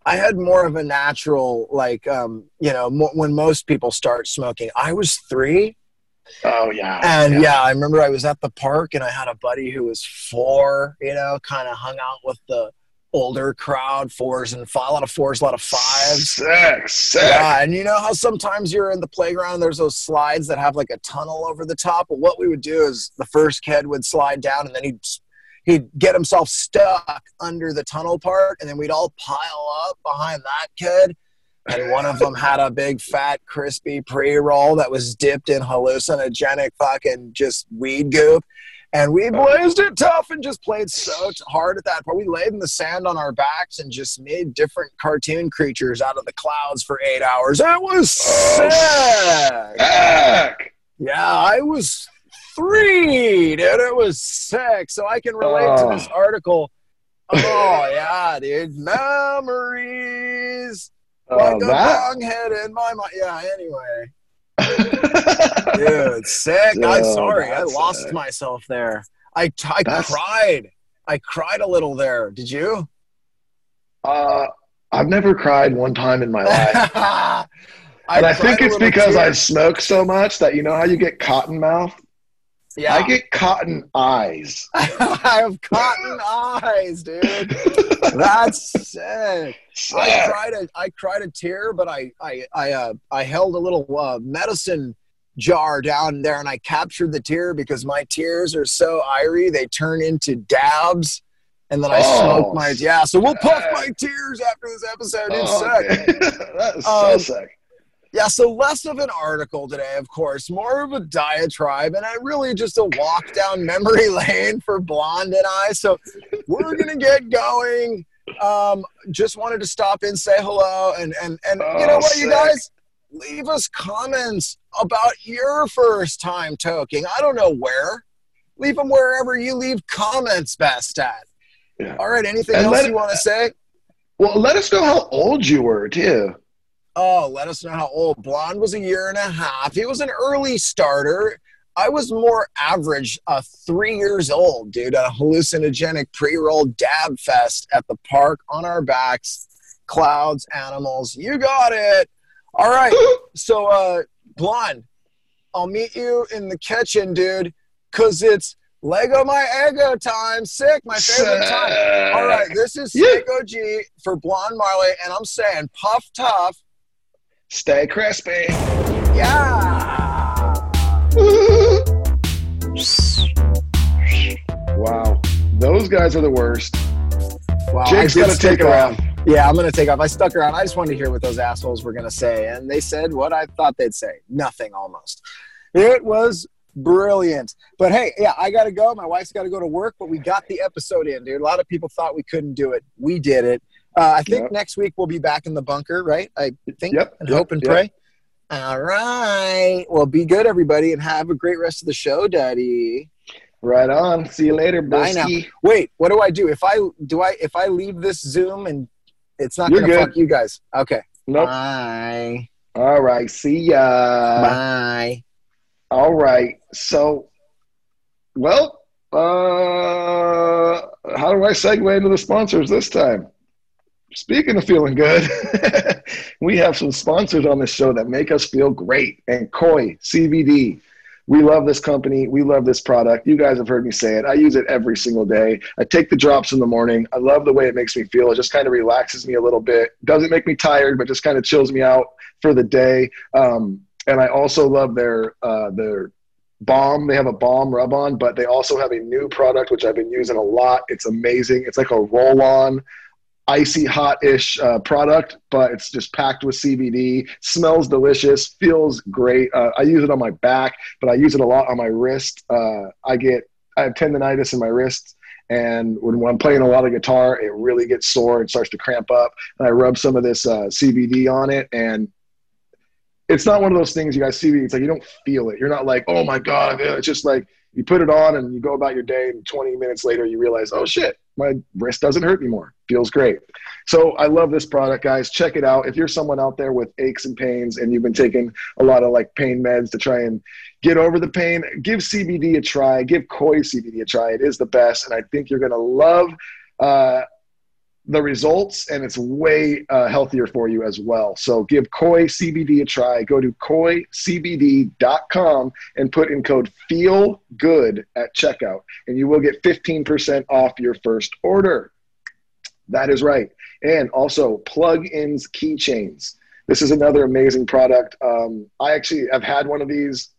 I had more of a natural, like, um, you know, mo- when most people start smoking. I was three. Oh yeah. And yeah. I remember I was at the park and I had a buddy who was four, you know, kind of hung out with the older crowd, fours and five, a lot of fours, a lot of fives. Sick, sick. Yeah, and you know how sometimes you're in the playground, there's those slides that have like a tunnel over the top. Well, what we would do is the first kid would slide down and then he'd he'd get himself stuck under the tunnel part, and then we'd all pile up behind that kid. And one of them had a big fat crispy pre-roll that was dipped in hallucinogenic fucking just weed goop. And we blazed it tough and just played so t- hard at that part. We laid in the sand on our backs and just made different cartoon creatures out of the clouds for eight hours. That was Oh, sick. Sick. Yeah, I was three, dude. It was sick. So I can relate to Oh. this article oh yeah, dude. Memories. Oh, like a that? long head in my mind. Yeah. Anyway, dude, sick. I'm Oh, sorry, I lost sick. myself there. I I That's- cried. I cried a little there. Did you? Uh, I've never cried one time in my life. I and I think it's because tear. I smoke so much that you know how you get cotton mouth? Yeah. I get cotton eyes. I have cotton eyes, dude. That's sick. I cried a I cried a tear, but I I I uh, I held a little uh, medicine jar down there and I captured the tear because my tears are so irie they turn into dabs. And then I Oh, smoke my yeah. So we'll puff my tears after this episode. It's Oh, sick. that is Um, so sick. Yeah, so less of an article today, of course, more of a diatribe, and I really just a walk down memory lane for Blonde and I. So we're gonna get going. Um, just wanted to stop in, say hello, and and and you know Oh, what, you guys, leave us comments about your first time toking. I don't know where. Leave them wherever you leave comments best at. Yeah. All right, anything And else let- you want to say? Well, let us know how old you were too. Oh, let us know how old. Blonde was a year and a half. He was an early starter. I was more average, uh, three years old, dude, a hallucinogenic pre roll dab fest at the park on our backs. Clouds, animals. You got it. All right. So, uh, Blonde, I'll meet you in the kitchen, dude, because it's Lego My Ego time. Sick, my favorite time. All right, this is Yeah. G for Blonde Marley, and I'm saying puff tough. Stay crispy. Yeah. wow, those guys are the worst. Wow, Jake's I gonna take around. off. Yeah, I'm gonna take off. I stuck around. I just wanted to hear what those assholes were gonna say, and they said what I thought they'd say. Nothing, almost. It was brilliant. But hey, yeah, I gotta go. My wife's got to go to work, but we got the episode in, dude. A lot of people thought we couldn't do it. We did it. Uh, I think Yep. next week we'll be back in the bunker, right? I think Yep, and yep, hope and pray. All right. Well, be good, everybody, and have a great rest of the show, Daddy. Right on. See you later, Bye now. Wait, what do I do if I do I if I leave this Zoom and it's not You're gonna good. fuck you guys? Okay. Nope. Bye. All right. See ya. Bye. All right. So, well, uh, how do I segue into the sponsors this time? Speaking of feeling good, we have some sponsors on this show that make us feel great. And Koi CBD. We love this company. We love this product. You guys have heard me say it. I use it every single day. I take the drops in the morning. I love the way it makes me feel. It just kind of relaxes me a little bit. Doesn't make me tired, but just kind of chills me out for the day. Um, and I also love their uh, their balm. They have a balm rub on, but they also have a new product which I've been using a lot. It's amazing. It's like a roll on, icy hot ish uh, product, but it's just packed with CBD. Smells delicious. Feels great. Uh, I use it on my back, but I use it a lot on my wrist. Uh, I get I have tendonitis in my wrists. And when, when I'm playing a lot of guitar, it really gets sore and starts to cramp up. And I rub some of this uh, CBD on it, and it's not one of those things you guys see. It's like you don't feel it. You're not like, oh my god. It's just like you put it on and you go about your day, and 20 minutes later you realize, oh shit, my wrist doesn't hurt anymore. Feels great. So I love this product, guys. Check it out. If you're someone out there with aches and pains, and you've been taking a lot of like pain meds to try and get over the pain, give CBD a try. Give Koi CBD a try. It is the best, and I think you're gonna love. Uh, the results and it's way uh, healthier for you as well. So give Koi CBD a try. Go to koicbd.com and put in code FEEL GOOD at checkout, and you will get 15% off your first order. That is right. And also, Pluginz Keychains. This is another amazing product. Um, I actually have had one of these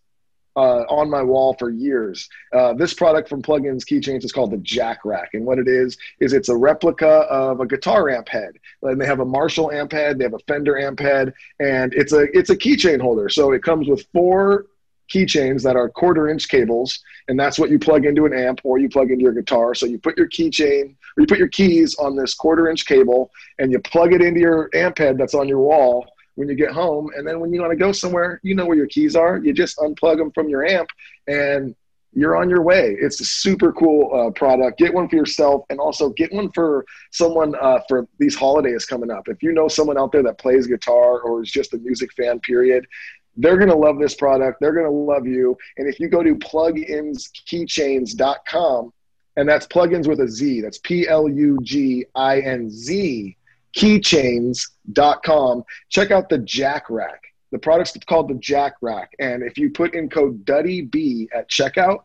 uh, on my wall for years. Uh, this product from Pluginz Keychains is called the Jack Rack, and what it is is it's a replica of a guitar amp head. And they have a Marshall amp head, they have a Fender amp head, and it's a it's a keychain holder. So it comes with four keychains that are quarter inch cables, and that's what you plug into an amp or you plug into your guitar. So you put your keychain or you put your keys on this quarter inch cable, and you plug it into your amp head that's on your wall when you get home. And then when you want to go somewhere, you know where your keys are. You just unplug them from your amp and you're on your way. It's a super cool uh, product. Get one for yourself, and also get one for someone uh, for these holidays coming up. If you know someone out there that plays guitar or is just a music fan, period, they're going to love this product. They're going to love you. And if you go to pluginzkeychains.com, and that's plugins with a Z, that's P L U G I N Z, keychains.com, check out the Jack Rack. The product's called the Jack Rack. And if you put in code DuddyB at checkout,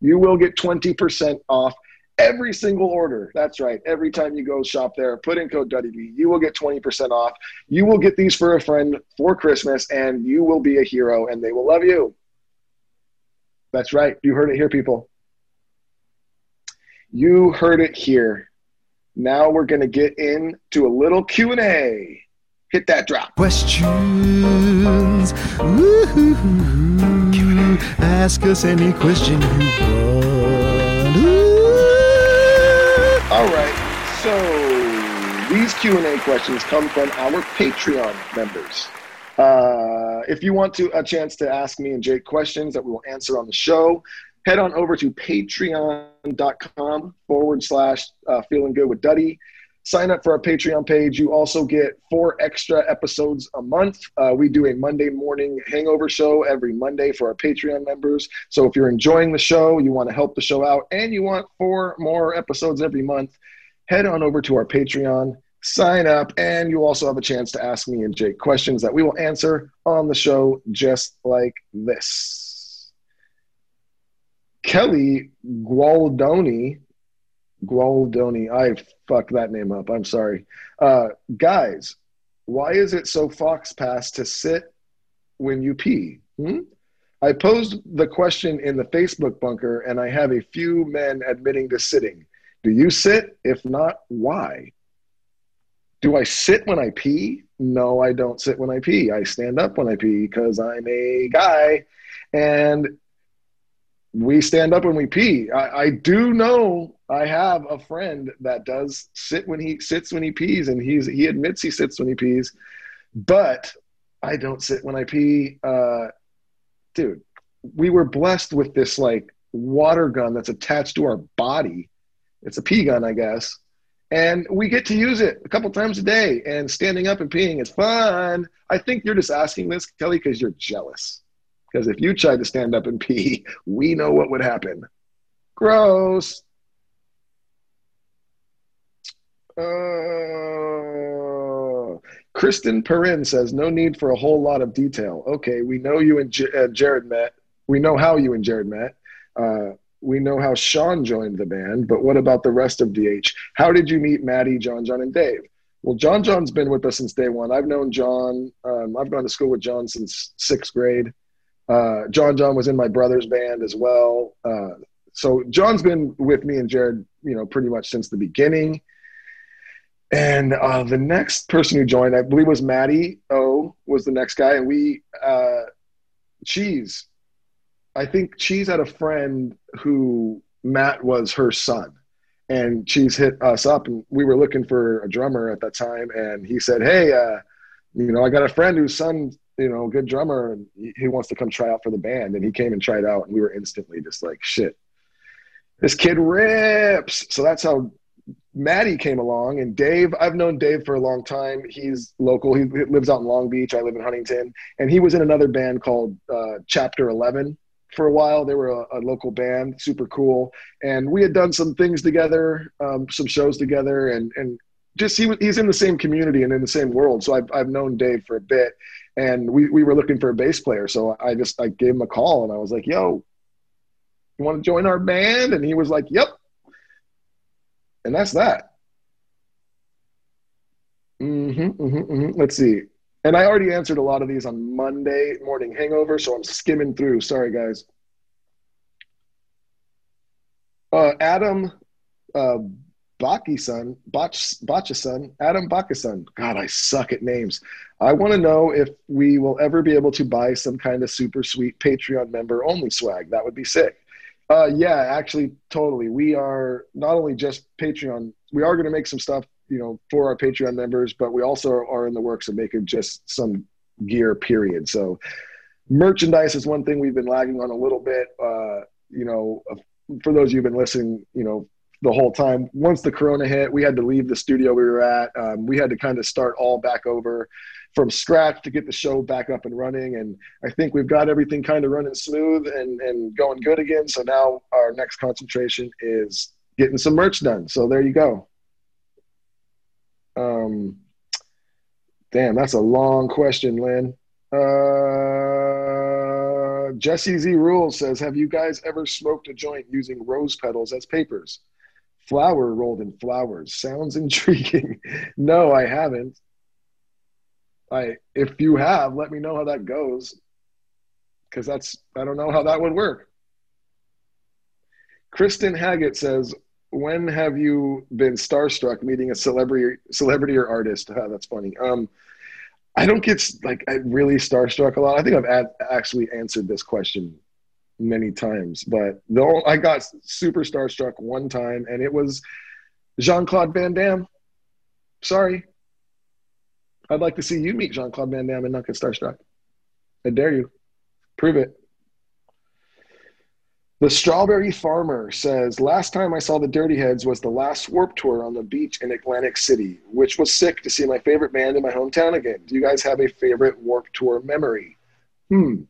you will get 20% off every single order. That's right. Every time you go shop there, put in code DuddyB, you will get 20% off. You will get these for a friend for Christmas, and you will be a hero, and they will love you. That's right. You heard it here, people. You heard it here. Now we're going to get into a little Q&A. Hit that drop. Questions. Ask us any question you want. Ooh. All right. So these Q&A questions come from our Patreon members. Uh, if you want to a chance to ask me and Jake questions that we will answer on the show, head on over to patreon.com forward slash uh, feeling good with Duddy sign up for our Patreon page. You also get four extra episodes a month. Uh, we do a Monday morning hangover show every Monday for our Patreon members. So if you're enjoying the show, you want to help the show out, and you want four more episodes every month, head on over to our Patreon. Sign up, and you also have a chance to ask me and Jake questions that we will answer on the show, just like this. Kelly Gualdoni Gualdoni. I fucked that name up. I'm sorry. Uh, guys, why is it so fox pass to sit when you pee? Hmm? I posed the question in the Facebook bunker, and I have a few men admitting to sitting. Do you sit? If not, why? Do I sit when I pee? No, I don't sit when I pee. I stand up when I pee because I'm a guy. And we stand up when we pee. I, I, do know I have a friend that does sit when he sits when he pees, and he's he admits he sits when he pees, but I don't sit when I pee. Uh, dude, we were blessed with this like water gun that's attached to our body. It's a pee gun, I guess, and we get to use it a couple times a day. And standing up and peeing is fun. I think you're just asking this, Kelly, because you're jealous. Because if you tried to stand up and pee, we know what would happen. Gross. Uh, Kristen Perrin says, no need for a whole lot of detail. Okay, we know you and J- uh, Jared met. We know how you and Jared met. Uh, we know how Sean joined the band, but what about the rest of DH? How did you meet Maddie, John, John, and Dave? Well, John John's been with us since day one. I've known John. Um, I've gone to school with John since sixth grade. Uh, John John was in my brother's band as well. Uh, so John's been with me and Jared, you know, pretty much since the beginning. And uh, the next person who joined, I believe, was Maddie O was the next guy, and we uh, Cheese. I think Cheese had a friend who Matt was her son, and Cheese hit us up, and we were looking for a drummer at that time, and he said, "Hey, uh, you know, I got a friend whose son you know, good drummer, and he wants to come try out for the band. And he came and tried out, and we were instantly just like, shit, this kid rips. So that's how Maddie came along. And Dave, I've known Dave for a long time. He's local. He lives out in Long Beach. I live in Huntington. And he was in another band called uh, Chapter 11 for a while. They were a, a, local band, super cool. And we had done some things together, um, some shows together, and, and just he, he's in the same community and in the same world. So I've, I've known Dave for a bit and we, we were looking for a bass player. So I just, I gave him a call and I was like, yo, you want to join our band? And he was like, yep. And that's that. Mm-hmm, mm-hmm, mm-hmm. Let's see. And I already answered a lot of these on Monday morning hangover, so I'm skimming through. Sorry, guys. Uh, Adam uh, Baki-san, Bach, son Adam Baki-san. God, I suck at names. I want to know if we will ever be able to buy some kind of super sweet Patreon member only swag. That would be sick. Uh, yeah, actually, totally. We are not only just Patreon. We are going to make some stuff, you know, for our Patreon members, but we also are in the works of making just some gear. Period. So, merchandise is one thing we've been lagging on a little bit. Uh, you know, for those of you who've been listening, you know, the whole time. Once the corona hit, we had to leave the studio we were at. Um, we had to kind of start all back over from scratch to get the show back up and running. And I think we've got everything kind of running smooth and, and going good again. So now our next concentration is getting some merch done. So there you go. Um, damn, that's a long question, Lynn. Uh, Jesse Z Rules says, "Have you guys ever smoked a joint using rose petals as papers? Flower rolled in flowers sounds intriguing. no, I haven't. I if you have, let me know how that goes, because that's I don't know how that would work." Kristen Haggett says, when have you been starstruck meeting a celebrity celebrity or artist oh, that's funny um i don't get like I really starstruck a lot i think i've ad- actually answered this question many times but the i got super starstruck one time and it was jean-claude van damme sorry i'd like to see you meet jean-claude van damme and not get starstruck i dare you prove it the Strawberry Farmer says, Last time I saw the Dirty Heads was the last Warped Tour on the beach in Atlantic City, which was sick to see my favorite band in my hometown again. Do you guys have a favorite Warped Tour memory? Hmm.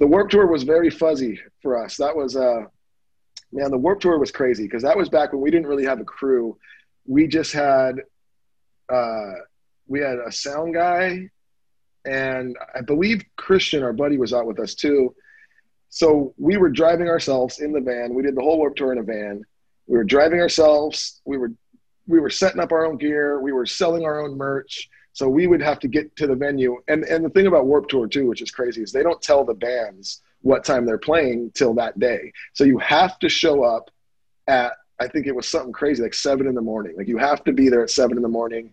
The Warped Tour was very fuzzy for us. That was, uh, man, the Warped Tour was crazy because that was back when we didn't really have a crew. We just had, uh, we had a sound guy, and I believe Christian, our buddy, was out with us too so we were driving ourselves in the van. We did the whole warped tour in a van. We were driving ourselves. We were we were setting up our own gear. We were selling our own merch. So we would have to get to the venue. And and the thing about Warped Tour too, which is crazy, is they don't tell the bands what time they're playing till that day. So you have to show up at I think it was something crazy like seven in the morning. Like you have to be there at seven in the morning.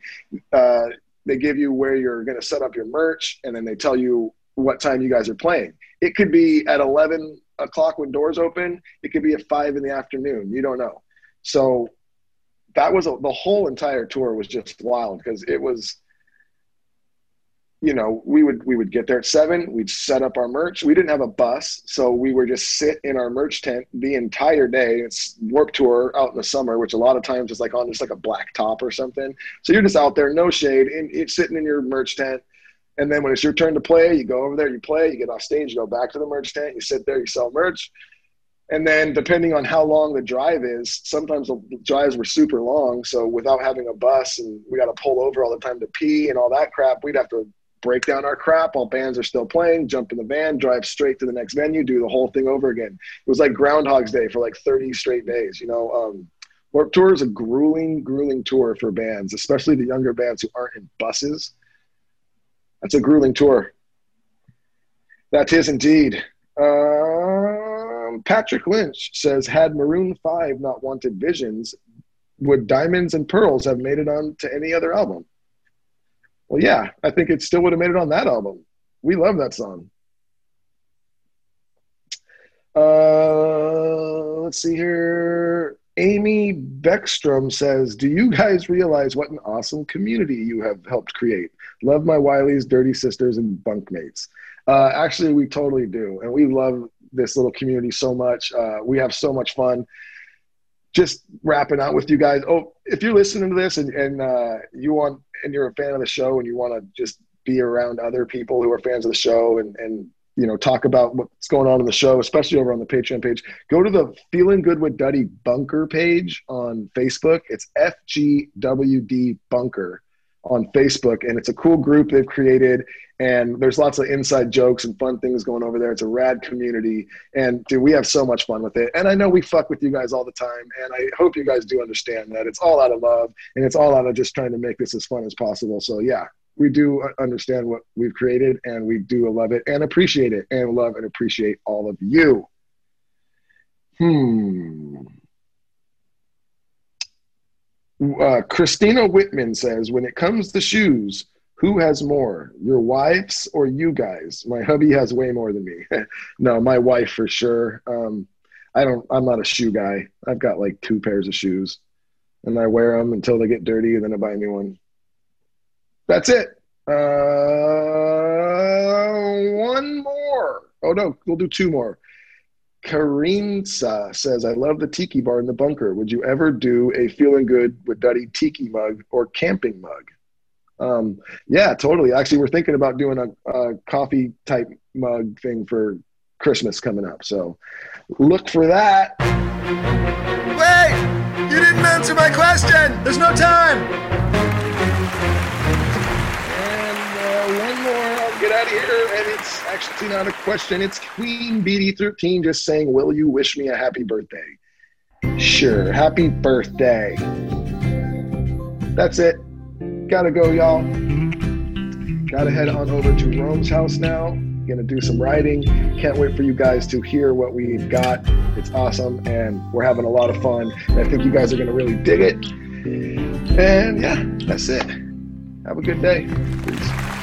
Uh, they give you where you're going to set up your merch, and then they tell you what time you guys are playing. It could be at 11 o'clock when doors open. It could be at five in the afternoon. You don't know. So that was a, the whole entire tour was just wild because it was, you know, we would we would get there at seven. We'd set up our merch. We didn't have a bus, so we would just sit in our merch tent the entire day. It's Warped Tour out in the summer, which a lot of times is like on just like a black top or something. So you're just out there, no shade, and it's sitting in your merch tent and then when it's your turn to play, you go over there, you play, you get off stage, you go back to the merch tent, you sit there, you sell merch. And then depending on how long the drive is, sometimes the drives were super long. So without having a bus and we got to pull over all the time to pee and all that crap, we'd have to break down our crap while bands are still playing, jump in the van, drive straight to the next venue, do the whole thing over again. It was like Groundhog's Day for like 30 straight days, you know. Um, Warped Tour is a grueling, grueling tour for bands, especially the younger bands who aren't in buses that's a grueling tour. That is indeed. Um, Patrick Lynch says, had Maroon 5 not wanted visions, would Diamonds and Pearls have made it on to any other album? Well, yeah, I think it still would have made it on that album. We love that song. Uh, let's see here. Amy Beckstrom says, Do you guys realize what an awesome community you have helped create? Love my Wileys, dirty sisters, and bunkmates. Uh, actually, we totally do. And we love this little community so much. Uh, we have so much fun. Just wrapping out with you guys. Oh, if you're listening to this and, and uh, you want and you're a fan of the show and you want to just be around other people who are fans of the show and, and you know talk about what's going on in the show, especially over on the Patreon page, go to the Feeling Good with Duddy Bunker page on Facebook. It's FGWD Bunker on Facebook, and it's a cool group they've created. And there's lots of inside jokes and fun things going over there. It's a rad community, and dude, we have so much fun with it. And I know we fuck with you guys all the time, and I hope you guys do understand that it's all out of love and it's all out of just trying to make this as fun as possible. So yeah, we do understand what we've created, and we do love it and appreciate it, and love and appreciate all of you. Hmm. Uh, Christina Whitman says, when it comes to shoes, who has more, your wives or you guys? My hubby has way more than me. no, my wife for sure. Um, I don't. I'm not a shoe guy. I've got like two pairs of shoes, and I wear them until they get dirty, and then I buy a new one. That's it. Uh, one more. Oh no, we'll do two more. Karinsa says, I love the tiki bar in the bunker. Would you ever do a feeling good with Duddy tiki mug or camping mug? Um, yeah, totally. Actually, we're thinking about doing a, a coffee type mug thing for Christmas coming up. So look for that. Wait! You didn't answer my question! There's no time! And uh, one more, I'll get out of here. And it's actually not a question. It's Queen BD13 just saying, Will you wish me a happy birthday? Sure. Happy birthday. That's it. Gotta go, y'all. Gotta head on over to Rome's house now. Gonna do some writing. Can't wait for you guys to hear what we've got. It's awesome, and we're having a lot of fun. And I think you guys are gonna really dig it. And yeah, that's it. Have a good day. Peace.